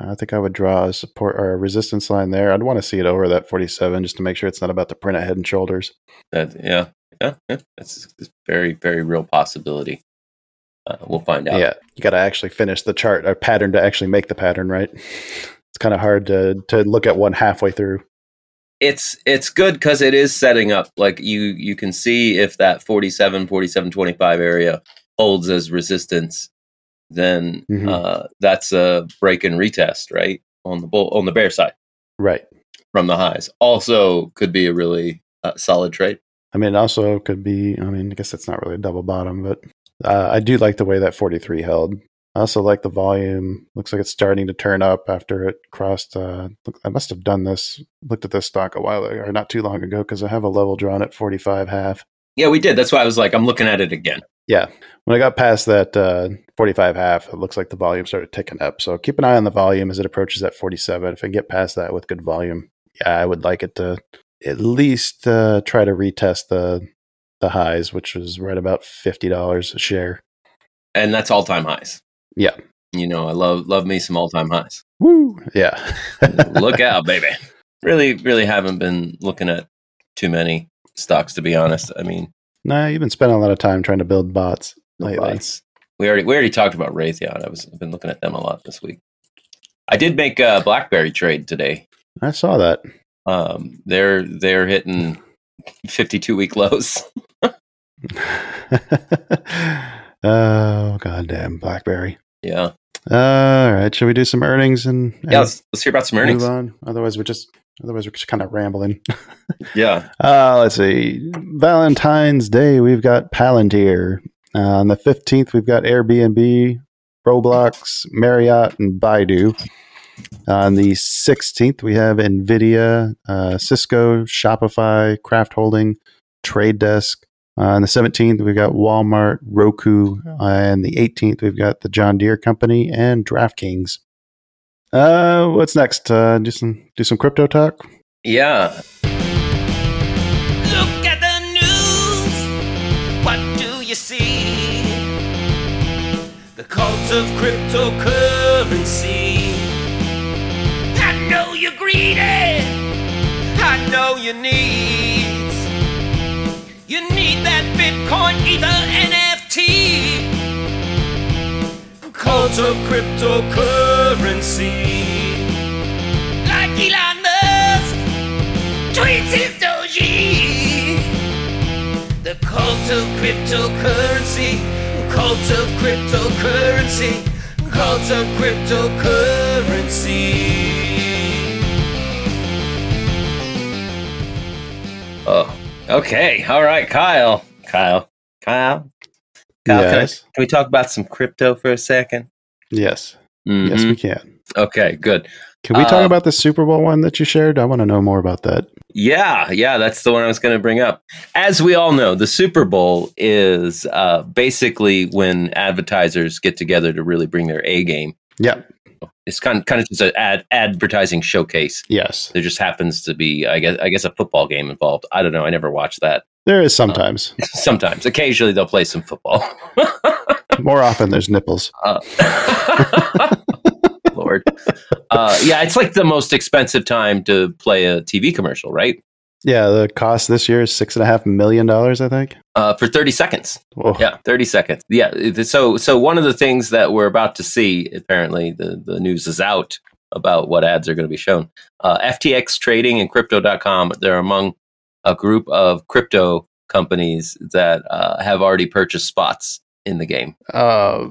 I think I would draw a support or a resistance line there. I'd want to see it over that forty-seven just to make sure it's not about to print a head and shoulders. That yeah, yeah, yeah. That's a very very real possibility. Uh, we'll find out. Yeah, you got to actually finish the chart or pattern to actually make the pattern right. It's kind of hard to to look at one halfway through. It's it's good because it is setting up like you you can see if that 47 47 25 area holds as resistance then Mhm. uh, that's a break and retest right on the bull on the bear side Right. from the highs also could be a really uh, solid trade I mean, also could be. I mean, I guess it's not really a double bottom, but uh, I do like the way that 43 held. I also like the volume. Looks like it's starting to turn up after it crossed. Uh, look, I must have done this. Looked at this stock a while ago, or not too long ago, because I have a level drawn at 45 half. yeah we did that's why i was like i'm looking at it again Yeah, when I got past that uh, 45 half, it looks like the volume started ticking up. So keep an eye on the volume as it approaches that 47. If I get past that with good volume, yeah, I would like it to at least uh, try to retest the the highs, which was right about fifty dollars a share. and that's all-time highs Yeah. you know i love love me some all-time highs Woo! Yeah. look out baby really really haven't been looking at too many stocks to be honest i mean nah, you've been spending a lot of time trying to build bots lately. bots. we already we already talked about raytheon i was i've been looking at them a lot this week i did make a blackberry trade today I saw that. um they're they're hitting 52 week lows oh goddamn BlackBerry. Yeah all right, should we do some earnings and, and yeah let's, let's hear about some earnings move on? Otherwise, we're just otherwise we're just kind of rambling. yeah Uh, let's see. Valentine's Day, we've got Palantir. Uh, on the 15th, we've got Airbnb, Roblox, Marriott, and Baidu. On the 16th, we have NVIDIA, uh, Cisco, Shopify, Kraft Holding, Trade Desk. Uh, on the 17th, we've got Walmart, Roku. and the 18th, we've got the John Deere Company and DraftKings. Uh, what's next? Uh, do some do some crypto talk. yeah Look at the news. What do you see? The cult of cryptocurrency. I know you're greedy. I know your needs. Bitcoin, Ether, NFT. Cult of cryptocurrency. Like Elon Musk tweets his doji. The cult of cryptocurrency, cult of cryptocurrency, cult of cryptocurrency. oh okay all right kyle kyle kyle Kyle, can, I- can we talk about some crypto for a second Yes. Yes, Mhm. we can. okay good Can we talk Uh, about the Super Bowl one that you shared? I want to know more about that. Yeah, yeah, that's the one I was going to bring up. As we all know, the Super Bowl is uh, basically when advertisers get together to really bring their A game. Yeah. It's kind of, kind of just an ad, advertising showcase. Yes. There just happens to be, I guess, I guess, a football game involved. I don't know. I never watched that. There is sometimes. Sometimes, occasionally, they'll play some football. more often, there's nipples. Uh, Lord, uh, yeah, it's like the most expensive time to play a TV commercial, right? Yeah. The cost this year is six and a half million dollars, I think. Uh, for thirty seconds. Whoa. Yeah, 30 seconds. Yeah. So, so one of the things that we're about to see, apparently, the, the news is out about what ads are going to be shown. Uh, FTX Trading and Crypto.com, they're among a group of crypto companies that uh, have already purchased spots in the game. Uh,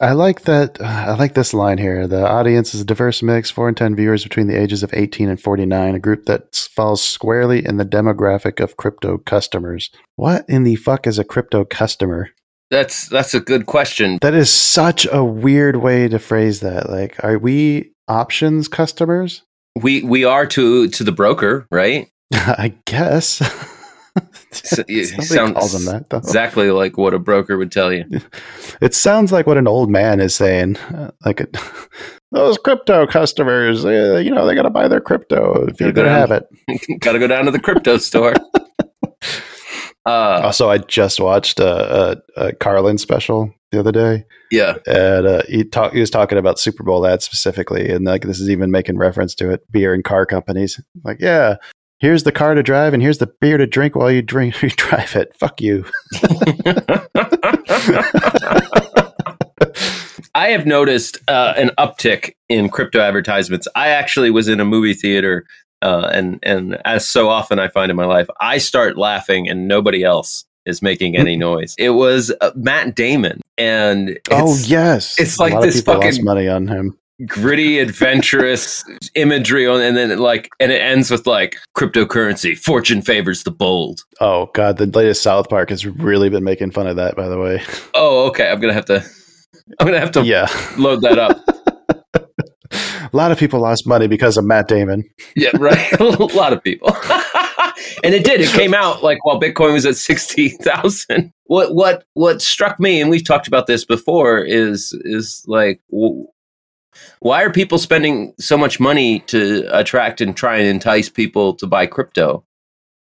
I like that. I like this line here. The audience is a diverse mix, four and ten viewers between the ages of eighteen and forty-nine. A group that falls squarely in the demographic of crypto customers. What in the fuck is a crypto customer? That's that's a good question. That is such a weird way to phrase that. Like, are we options customers? We we are to to the broker, right? I guess. So, sounds calls that. Though. Exactly like what a broker would tell you. It sounds like what an old man is saying. Uh, like it, those crypto customers, uh, you know, they got to buy their crypto if you Gotta go could have it. Got to go down to the crypto store. Uh, Also, I just watched a, a, a Carlin special the other day, yeah. and uh, he talk, he was talking about Super Bowl ads specifically, and like this is even making reference to it, beer and car companies. Like, yeah, here's the car to drive, and here's the beer to drink while you drink you drive it. Fuck you. I have noticed uh, an uptick in crypto advertisements. I actually was in a movie theater uh, and and as so often I find in my life, I start laughing and nobody else is making any noise. It was uh, Matt Damon, and oh yes, it's like this fucking- money on him. Gritty, adventurous imagery, on, and then like, and it ends with like cryptocurrency. Fortune favors the bold. Oh god, the latest South Park has really been making fun of that. By the way, Oh, okay. I'm gonna have to. I'm gonna have to yeah, load that up. a lot of people lost money because of Matt Damon. Yeah, right. a lot of people. and it did. It came out like while Bitcoin was at sixty thousand. What what what struck me, and we've talked about this before, is is like. W- why are people spending so much money to attract and try and entice people to buy crypto?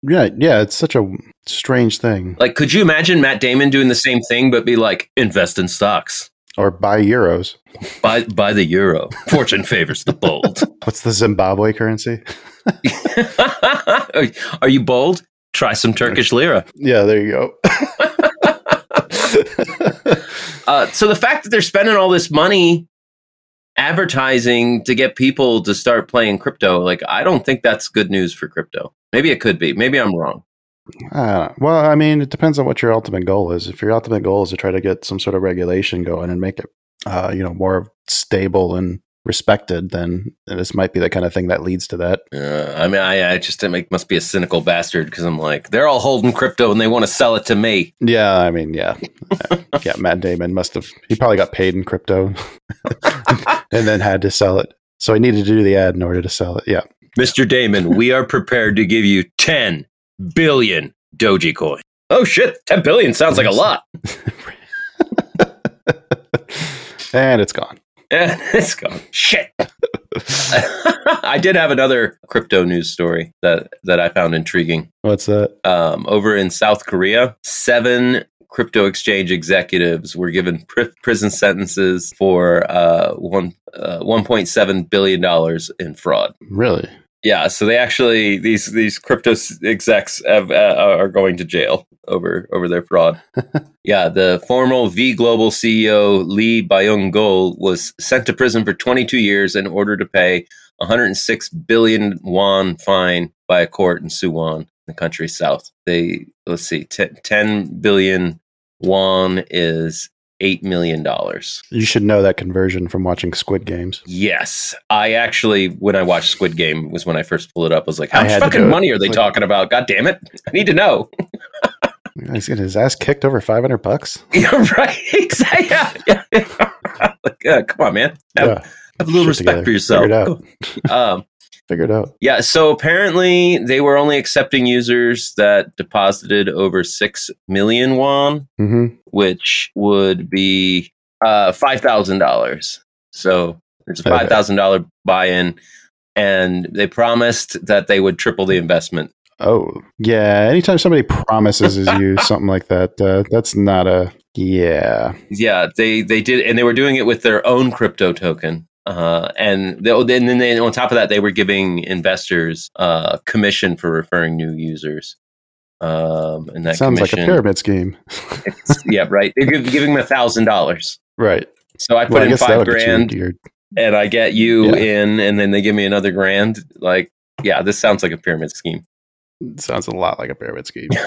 Yeah, yeah, it's such a strange thing. Like, could you imagine Matt Damon doing the same thing, but be like, invest in stocks, Or buy euros. buy buy the euro. Fortune favors the bold. What's the Zimbabwe currency? are you bold? Try some Turkish lira. Yeah, there you go. Uh, so the fact that they're spending all this money advertising to get people to start playing crypto, like I don't think that's good news for crypto. Maybe it could be. Maybe I'm wrong. Uh, well, I mean, it depends on what your ultimate goal is. If your ultimate goal is to try to get some sort of regulation going and make it, uh, you know, more stable and respected, then this might be the kind of thing that leads to that. Uh, I mean, I, I just must be a cynical bastard because I'm like, they're all holding crypto and they want to sell it to me. Yeah, I mean, yeah, yeah. Matt Damon must have. He probably got paid in crypto, and then had to sell it. So he needed to do the ad in order to sell it. Yeah. Mr. Damon, we are prepared to give you 10 billion Dogecoin. Oh shit, 10 billion sounds like a lot. and it's gone. Yeah, it's gone. Shit. I did have another crypto news story that, that I found intriguing. What's that? Um, over in South Korea, seven crypto exchange executives were given pri- prison sentences for uh, one uh, 1.7 billion dollars in fraud. Really? Yeah, so they actually these these crypto execs have, uh, are going to jail over over their fraud. yeah, the former V Global CEO Lee Byung Gol was sent to prison for 22 years in order to pay 106 billion won fine by a court in Suwon, the country's south. They let's see, t- 10 billion won is eight million dollars. You should know that conversion from watching Squid Games. Yes, I actually, when I watched Squid Game, was when I first pulled it up. I was like, "How much fucking money are they Like- talking about? God damn it! I need to know." He's getting his ass kicked over five hundred bucks. yeah, right. Exactly. Yeah, yeah, like, uh, come on, man. Have, Yeah, have a little Shit respect together. for yourself. Figure it um, figure it out. yeah. So apparently, they were only accepting users that deposited over six million won, hmm which would be uh, five thousand dollars. So there's a five thousand dollar buy-in, and they promised that they would triple the investment. Oh, yeah. Anytime somebody promises you something like that, uh, that's not a yeah. Yeah, they they did, and they were doing it with their own crypto token. Uh, and they, and then they, on top of that, they were giving investors uh, commission for referring new users. Um, and that Sounds like a pyramid scheme. yeah, right. They're giving them a thousand dollars. right. So I put Well, in that five would get you grand, and I get you Yeah. in, and then they give me another grand. Like, yeah, this sounds like a pyramid scheme. Sounds a lot like a pyramid scheme.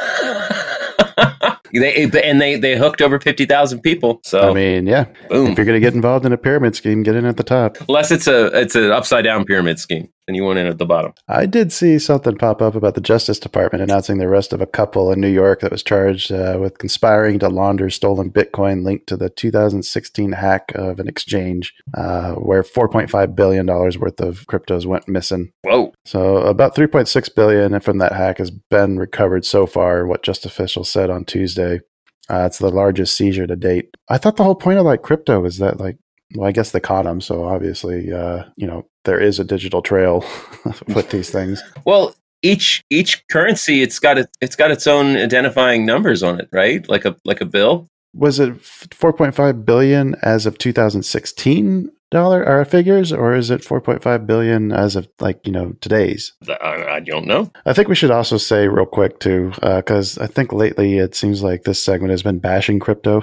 they eh, and they they hooked over fifty thousand people. So I mean, yeah. boom. If you're going to get involved in a pyramid scheme, get in at the top. Unless it's a it's an upside down pyramid scheme, and you went in at the bottom. I did see something pop up about the Justice Department announcing the arrest of a couple in New York that was charged uh, with conspiring to launder stolen Bitcoin linked to the 2016 hack of an exchange uh, where 4.5 billion dollars worth of cryptos went missing. Whoa. So about 3.6 billion from that hack has been recovered so far. What just officials said on Tuesday. Uh, it's the largest seizure to date. I thought the whole point of like crypto is that like, well, I guess they caught them. So obviously, uh, you know, there is a digital trail with these things. Well, each each currency it's got it it's got its own identifying numbers on it, right? Like a like a bill. Was it 4.5 billion as of 2016 dollar or figures, or is it 4.5 billion as of like you know today's? I, I don't know. I think we should also say real quick too, because I think lately it seems like this segment has been bashing crypto.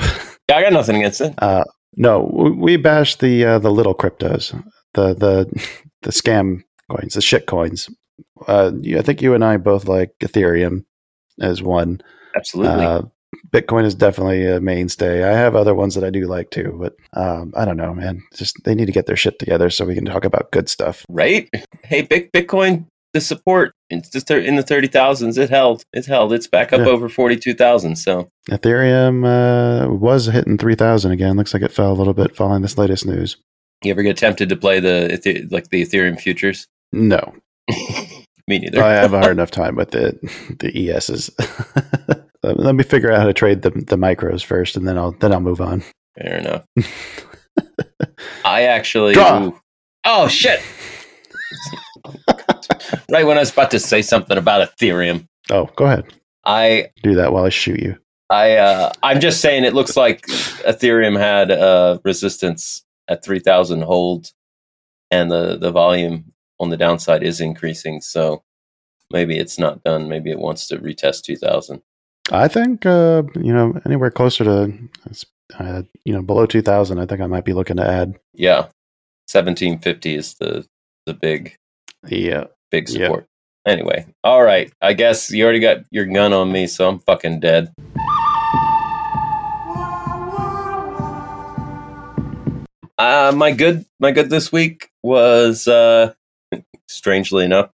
Yeah, I got nothing against it. Uh, no, we bash the uh, the little cryptos, the the the scam coins, the shit coins. uh, you, I think you and I both like Ethereum as one. Absolutely. Uh, Bitcoin is definitely a mainstay. I have other ones that I do like too, but um, I don't know, man. Just they need to get their shit together so we can talk about good stuff. right? Hey, Bit- Bitcoin, the support it's just in the thirty thousands. It held. It held. It's back up Yeah. over forty two thousand. So Ethereum uh, was hitting three thousand again. Looks like it fell a little bit following this latest news. You ever get tempted to play the like the Ethereum futures? No, Me neither. I have a hard enough time with the the ESs. Let me figure out how to trade the the micros first, and then I'll then I'll move on. Fair enough. I actually. Ooh. Oh shit! right when I was about to say something about Ethereum, Oh, go ahead. I Do that while I shoot you. I uh, I'm just saying it looks like Ethereum had uh, resistance at 3000 hold and the the volume on the downside is increasing so maybe it's not done maybe it wants to retest 2000 I think uh, you know anywhere closer to uh, you know below two thousand. I think I might be looking to add. yeah 1750 is the the big Yeah. big Yeah. support anyway all right i guess you already got your gun on me so i'm fucking dead uh my good my good this week was uh strangely enough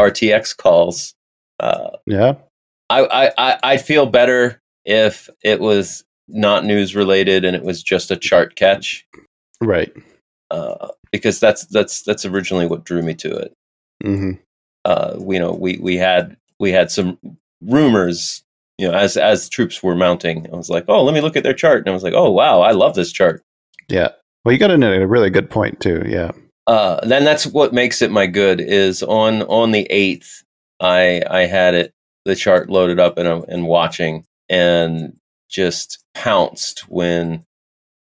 rtx calls uh Yeah. I, I, I I'd feel better if it was not news related and it was just a chart catch, Right. uh, because that's that's that's originally what drew me to it. hmm Uh, we, you know, we we had we had some rumors, you know, as as troops were mounting. I was like, oh, let me look at their chart, and I was like, oh wow, I love this chart. Yeah. Well, you got in at a really good point too. Yeah. Uh, then that's what makes it my good is on on the eighth, I I had it the chart loaded up and and watching and just pounced when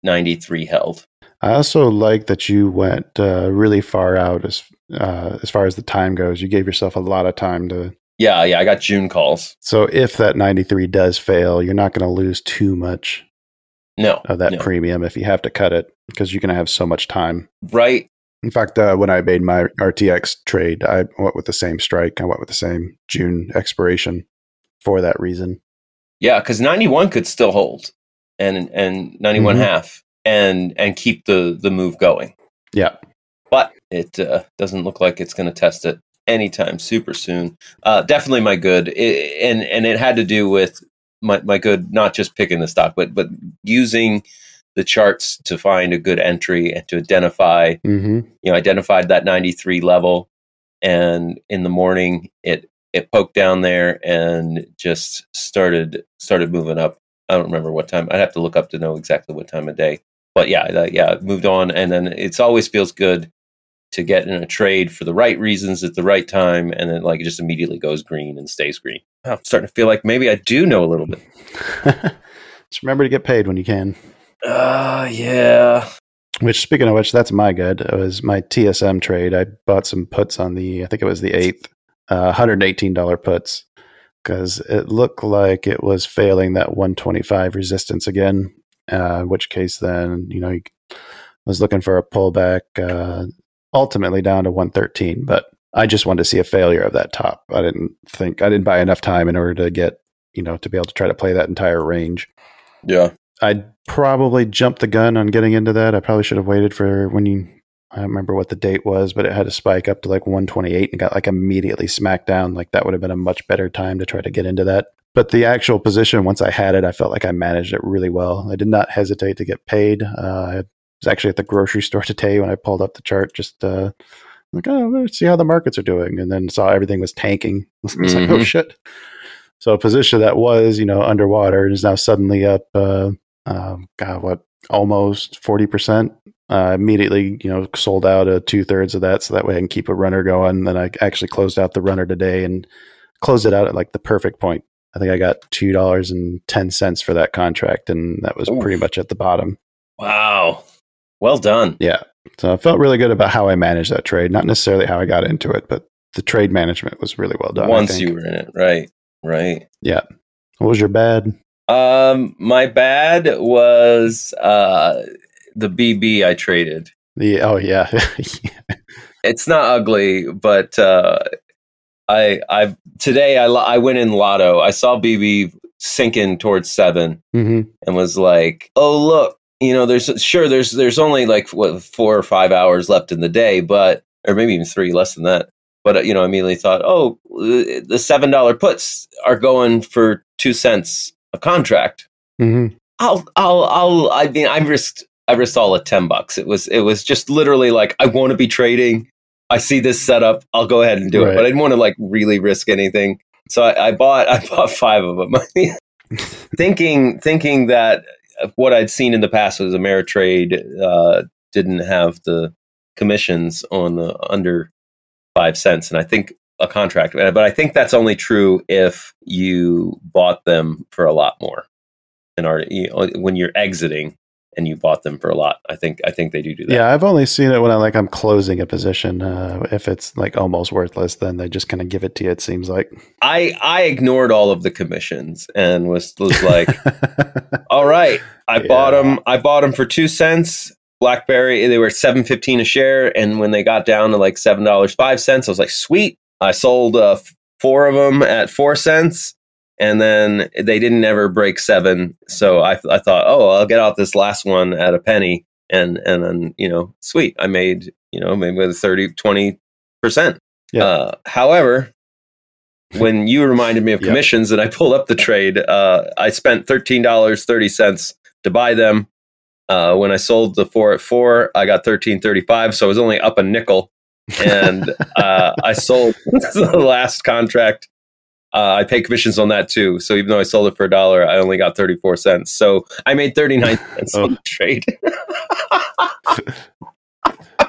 93 held. I also like that you went uh, really far out as uh, as far as the time goes. You gave yourself a lot of time to. Yeah, yeah, I got June calls. So if that 93 does fail, you're not going to lose too much No, of that no. premium if you have to cut it because you're going to have so much time. right. In fact, uh, when I made my RTX trade, I went with the same strike. I went with the same June expiration for that reason. Yeah, because 91 could still hold and and 91 Mhm. half and and keep the the move going. Yeah. but it uh, doesn't look like it's going to test it anytime super soon. Uh, definitely my good, I and and it had to do with my my good, not just picking the stock, but but using the charts to find a good entry and to identify, hmm you know, identified that 93 level, and in the morning it it poked down there and just started started moving up. I don't remember what time. I'd have to look up to know exactly what time of day. But yeah, that, yeah, moved on, and then it's always feels good to get in a trade for the right reasons at the right time, and then like it just immediately goes green and stays green. I'm starting to feel like maybe I do know a little bit. Just remember to get paid when you can. Uh yeah. Which, speaking of which, that's my good. It was my TSM trade. I bought some puts on the, I think it was the eighth, uh, $118 puts because it looked like it was failing that 125 resistance again. Uh, in which case, then you know, you was looking for a pullback, uh, ultimately down to 113. But I just wanted to see a failure of that top. I didn't think I didn't buy enough time in order to get, you know, to be able to try to play that entire range. Yeah. I probably jumped the gun on getting into that. I probably should have waited for when you. I don't remember what the date was, but it had a spike up to like 128 and got like immediately smacked down. Like that would have been a much better time to try to get into that. But the actual position, once I had it, I felt like I managed it really well. I did not hesitate to get paid. Uh, I was actually at the grocery store today when I pulled up the chart, just uh, like, oh, let's see how the markets are doing, and then saw everything was tanking. I was like, oh Mhm. shit. So a position that was, you know, underwater is now suddenly up. Uh, um, God, what almost forty percent. Uh, immediately, you know, sold out uh, two thirds of that, so that way I can keep a runner going. Then I actually closed out the runner today and closed it out at like the perfect point. I think I got two dollars and ten cents for that contract, and that was Oof. pretty much at the bottom. Wow. Well done. Yeah, so I felt really good about how I managed that trade. Not necessarily how I got into it, but the trade management was really well done. Once you were in it, right? Right. Yeah. What was your bad? Um, my bad was uh the BB I traded. The oh yeah, It's not ugly, but uh I I today I I went in lotto. I saw BB sinking towards seven hmm and was like, "Oh look, you know, there's sure there's there's only like what four or five hours left in the day, but or maybe even three less than that." But uh, you know, I immediately thought, "Oh, uh, the seven dollar puts are going for two cents a contract. hmm I'll I'll I'll I mean, I risked I risked all at ten bucks. It was it was just literally like I want to be trading. I see this setup. I'll go ahead and do Right. it, but I didn't want to like really risk anything. So I, I bought I bought five of them, thinking thinking that what I'd seen in the past was Ameritrade uh, didn't have the commissions on the under five cents, and I think a contract, but I think that's only true if you bought them for a lot more, and are you know, when you're exiting and you bought them for a lot. I think I think they do do that. Yeah, I've only seen it when I like I'm closing a position. Uh, if it's like almost worthless, then they just kind of give it to you. It seems like. I I ignored all of the commissions and was was like, all right, I Yeah. bought them. I bought them for two cents. BlackBerry, they were seven fifteen a share, and when they got down to like seven dollars five cents, I was like, sweet. I sold uh, four of them at four cents, and then they didn't ever break seven. So I I thought, oh, I'll get out this last one at a penny, and and then you know, sweet, I made you know maybe with 30 20 percent. Yeah. Uh, however, when you reminded me of commissions and I pulled up the trade, uh, I spent thirteen dollars thirty cents to buy them. Uh, when I sold the four at four, I got thirteen thirty five, so I was only up a nickel. And uh, I sold the last contract. Uh, I pay commissions on that too. So even though I sold it for a dollar, I only got thirty four cents. So I made thirty nine cents Oh. on the trade.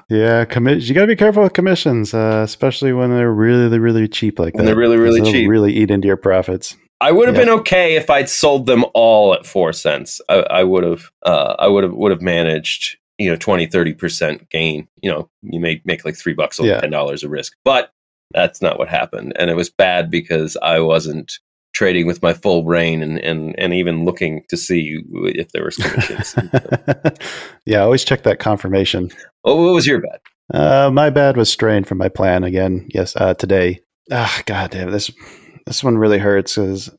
yeah, commi- You got to be careful with commissions, uh, especially when they're really, really cheap like that. When they're really, really cheap. Really eat into your profits. I would have been okay if I'd sold them all at four cents. I, I would have, uh, I would have, would have managed, you know, 20, 30 percent gain. You know, you may make like three bucks on Yeah. ten dollars of risk, but that's not what happened, and it was bad because I wasn't trading with my full brain and and and even looking to see if there was commissions. yeah, I always check that confirmation. oh, what was your bet? Uh, my bad was strained from my plan again. Yes, uh, today. Ah, god damn this. This one really hurts because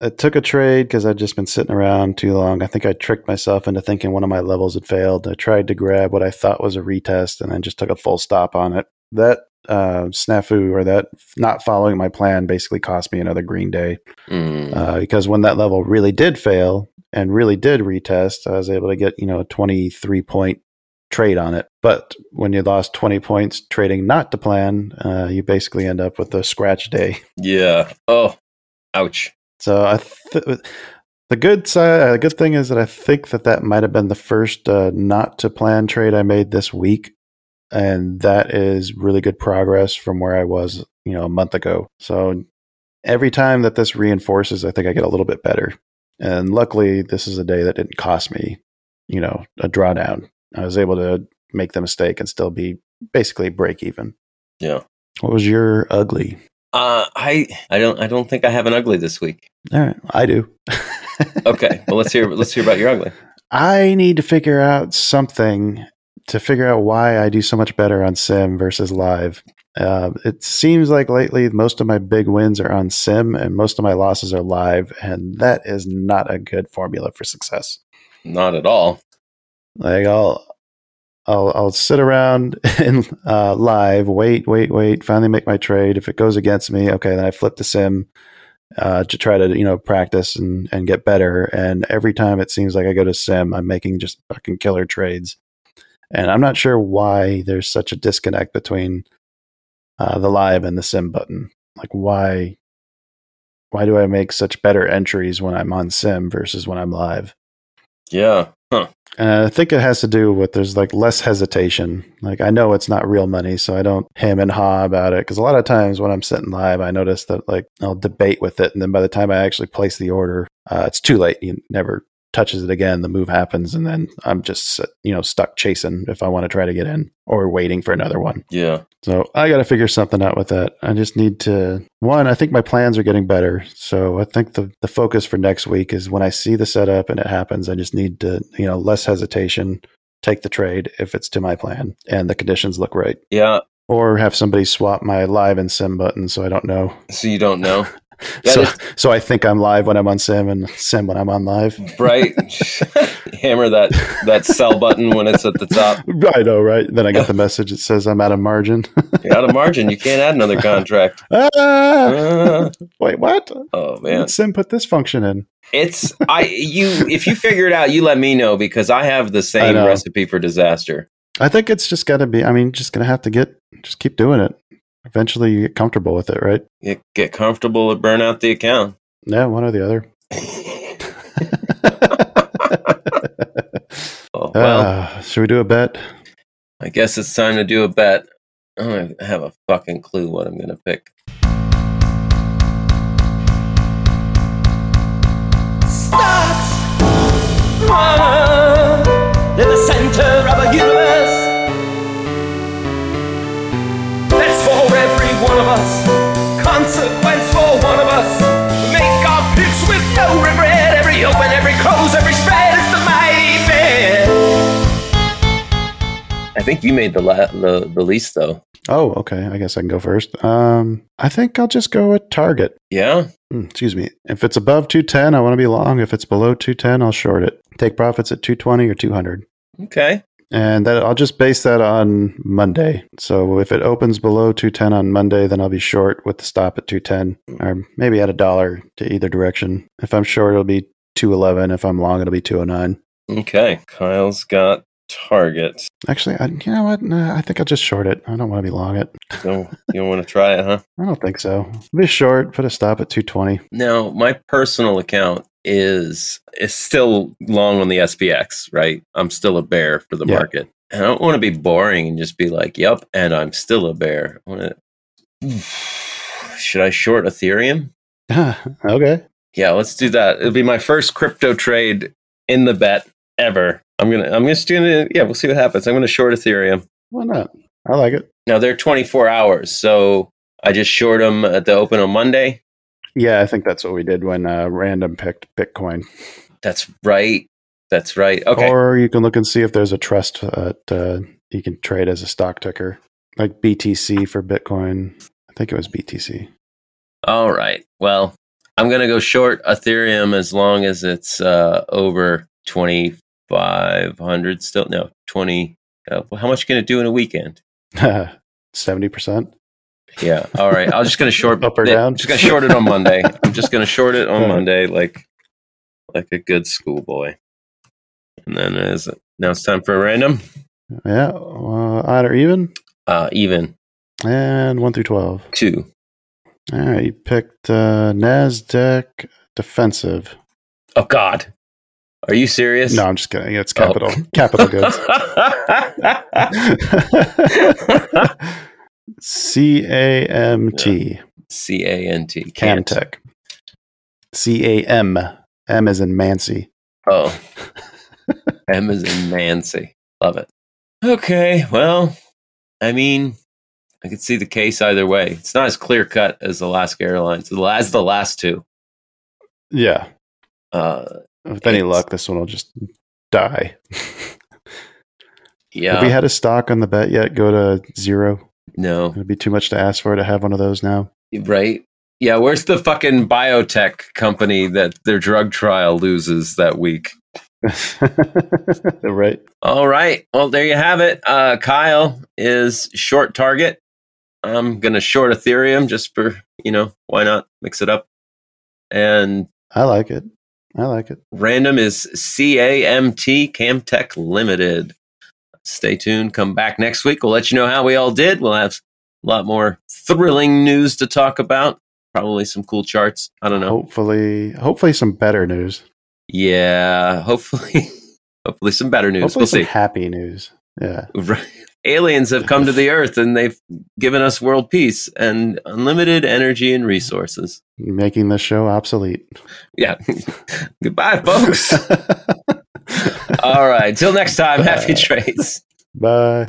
I took a trade because I'd just been sitting around too long. I think I tricked myself into thinking one of my levels had failed. I tried to grab what I thought was a retest and then just took a full stop on it. That uh, snafu or that not following my plan basically cost me another green day Mm, uh, because when that level really did fail and really did retest, I was able to get you know a twenty three point trade on it. But when you lost twenty points trading not to plan, uh, you basically end up with a scratch day. yeah. Oh, ouch. So I th- the good side, uh, the good thing is that I think that that might have been the first uh, not to plan trade I made this week, and that is really good progress from where I was, you know, a month ago. So every time that this reinforces, I think I get a little bit better. And luckily, this is a day that didn't cost me, you know, a drawdown. I was able to make the mistake and still be basically break even. Yeah. What was your ugly? Uh, I I don't I don't think I have an ugly this week. All right, I do. Okay, well let's hear let's hear about your ugly. I need to figure out something to figure out why I do so much better on sim versus live. Uh, it seems like lately most of my big wins are on sim and most of my losses are live, and that is not a good formula for success. Not at all. Like I'll I'll I'll sit around in uh, live, wait, wait, wait, finally make my trade. If it goes against me, okay, then I flip to sim uh, to try to you know practice and and get better. And every time it seems like I go to sim, I'm making just fucking killer trades. And I'm not sure why there's such a disconnect between uh, the live and the sim button. Like why why do I make such better entries when I'm on sim versus when I'm live? Yeah. Huh. And I think it has to do with there's like less hesitation. Like I know it's not real money, so I don't hem and haw about it. Because a lot of times when I'm sitting live, I notice that like I'll debate with it, and then by the time I actually place the order, uh, it's too late. You never touches it again. The move happens, and then I'm just uh, you know stuck chasing if I want to try to get in or waiting for another one. Yeah. So I got to figure something out with that. I just need to one. I think my plans are getting better, so I think the the focus for next week is when I see the setup and it happens. I just need to you know less hesitation, take the trade if it's to my plan and the conditions look right. Yeah. or have somebody swap my live and sim button so I don't know. So you don't know, so, is- so I think I'm live when I'm on sim and sim when I'm on live. right? Hammer that that sell button when it's at the top. I know, right? Then I got the message that says I'm out of margin. You're out of margin. You can't add another contract. ah, Uh, wait, what? oh man, Sim put this function in. it's I you. If you figure it out, you let me know because I have the same recipe for disaster. I think it's just got to be. I mean, just gonna have to get, just keep doing it. Eventually, you get comfortable with it, right? You get comfortable or burn out the account. Yeah, one or the other. Oh, well, uh, should we do a bet? I guess it's time to do a bet. I don't have a fucking clue what I'm gonna pick. Stars, mama, in the center of a universe. I think you made the la- the, the least though. Oh, okay. I guess I can go first. Um, I think I'll just go with target. Yeah. Hmm, excuse me. If it's above 210, I want to be long. If it's below 210, I'll short it. Take profits at 220 or 200. Okay. And that I'll just base that on Monday. So if it opens below 210 on Monday, then I'll be short with the stop at 210 or maybe at a dollar to either direction. If I'm short, it'll be 211. If I'm long, it'll be 209. Okay. Kyle's got target. Actually, I, you know what? Nah, I think I'll just short it. I don't want to be long it. So you don't want to try it, huh? I don't think so. Be short, put a stop at 220. Now, my personal account is is still long on the SPX, right? I'm still a bear for the Yeah. market. And I don't want to be boring and just be like, "Yep," and I'm still a bear. I to. Should I short Ethereum? okay. Yeah, let's do that. It'll be my first crypto trade in the bet ever. I'm gonna. I'm just gonna. Yeah, we'll see what happens. I'm gonna short Ethereum. Why not? I like it. Now they're 24 hours, so I just short them at the open on Monday. Yeah, I think that's what we did when uh, random picked Bitcoin. That's right. That's right. Okay. Or you can look and see if there's a trust that uh, you can trade as a stock ticker, like BTC for Bitcoin. I think it was BTC. All right. Well, I'm going to go short Ethereum as long as it's uh, over 2,500 still. No, 20. Uh, how much can it do in a weekend? Seventy percent. Yeah. All right. I'm just going to short Up or down? Just going to short it on Monday. I'm just going to short it on Monday like like a good schoolboy. And then is it, now it's time for a random. Yeah, uh, odd or even, Uh, even and one through twelve. two. All right, you picked uh, Nasdaq defensive. Oh God. Are you serious? No, I'm just kidding. It's Oh. capital capital goods. C A M T C A N T. Camtek. C A M M is in Mancy. Oh. M is in Nancy. Love it. Okay, well, I mean, I could see the case either way. It's not as clear cut as Alaska Airlines, as the last two. Yeah, Uh, with any It's- luck, this one will just die. yeah, Have we had a stock on the bet yet go to zero? no, It'd be too much to ask for to have one of those now. right? Yeah, where's the fucking biotech company that their drug trial loses that week? right. All right. Well, there you have it. Uh, Kyle is short target. I'm going to short Ethereum just for, you know, why not mix it up? And I like it. I like it. random is CAMT Camtek Limited. Stay tuned. Come back next week. We'll let you know how we all did. We'll have a lot more thrilling news to talk about. Probably some cool charts. I don't know. Hopefully, hopefully some better news. Yeah. Hopefully, hopefully some better news. Hopefully we'll some see. happy news. Yeah. Right. Aliens have come to the earth and they've given us world peace and unlimited energy and resources. You're making this show obsolete. Yeah. Goodbye, folks. All right. Till next time, happy trades. Bye.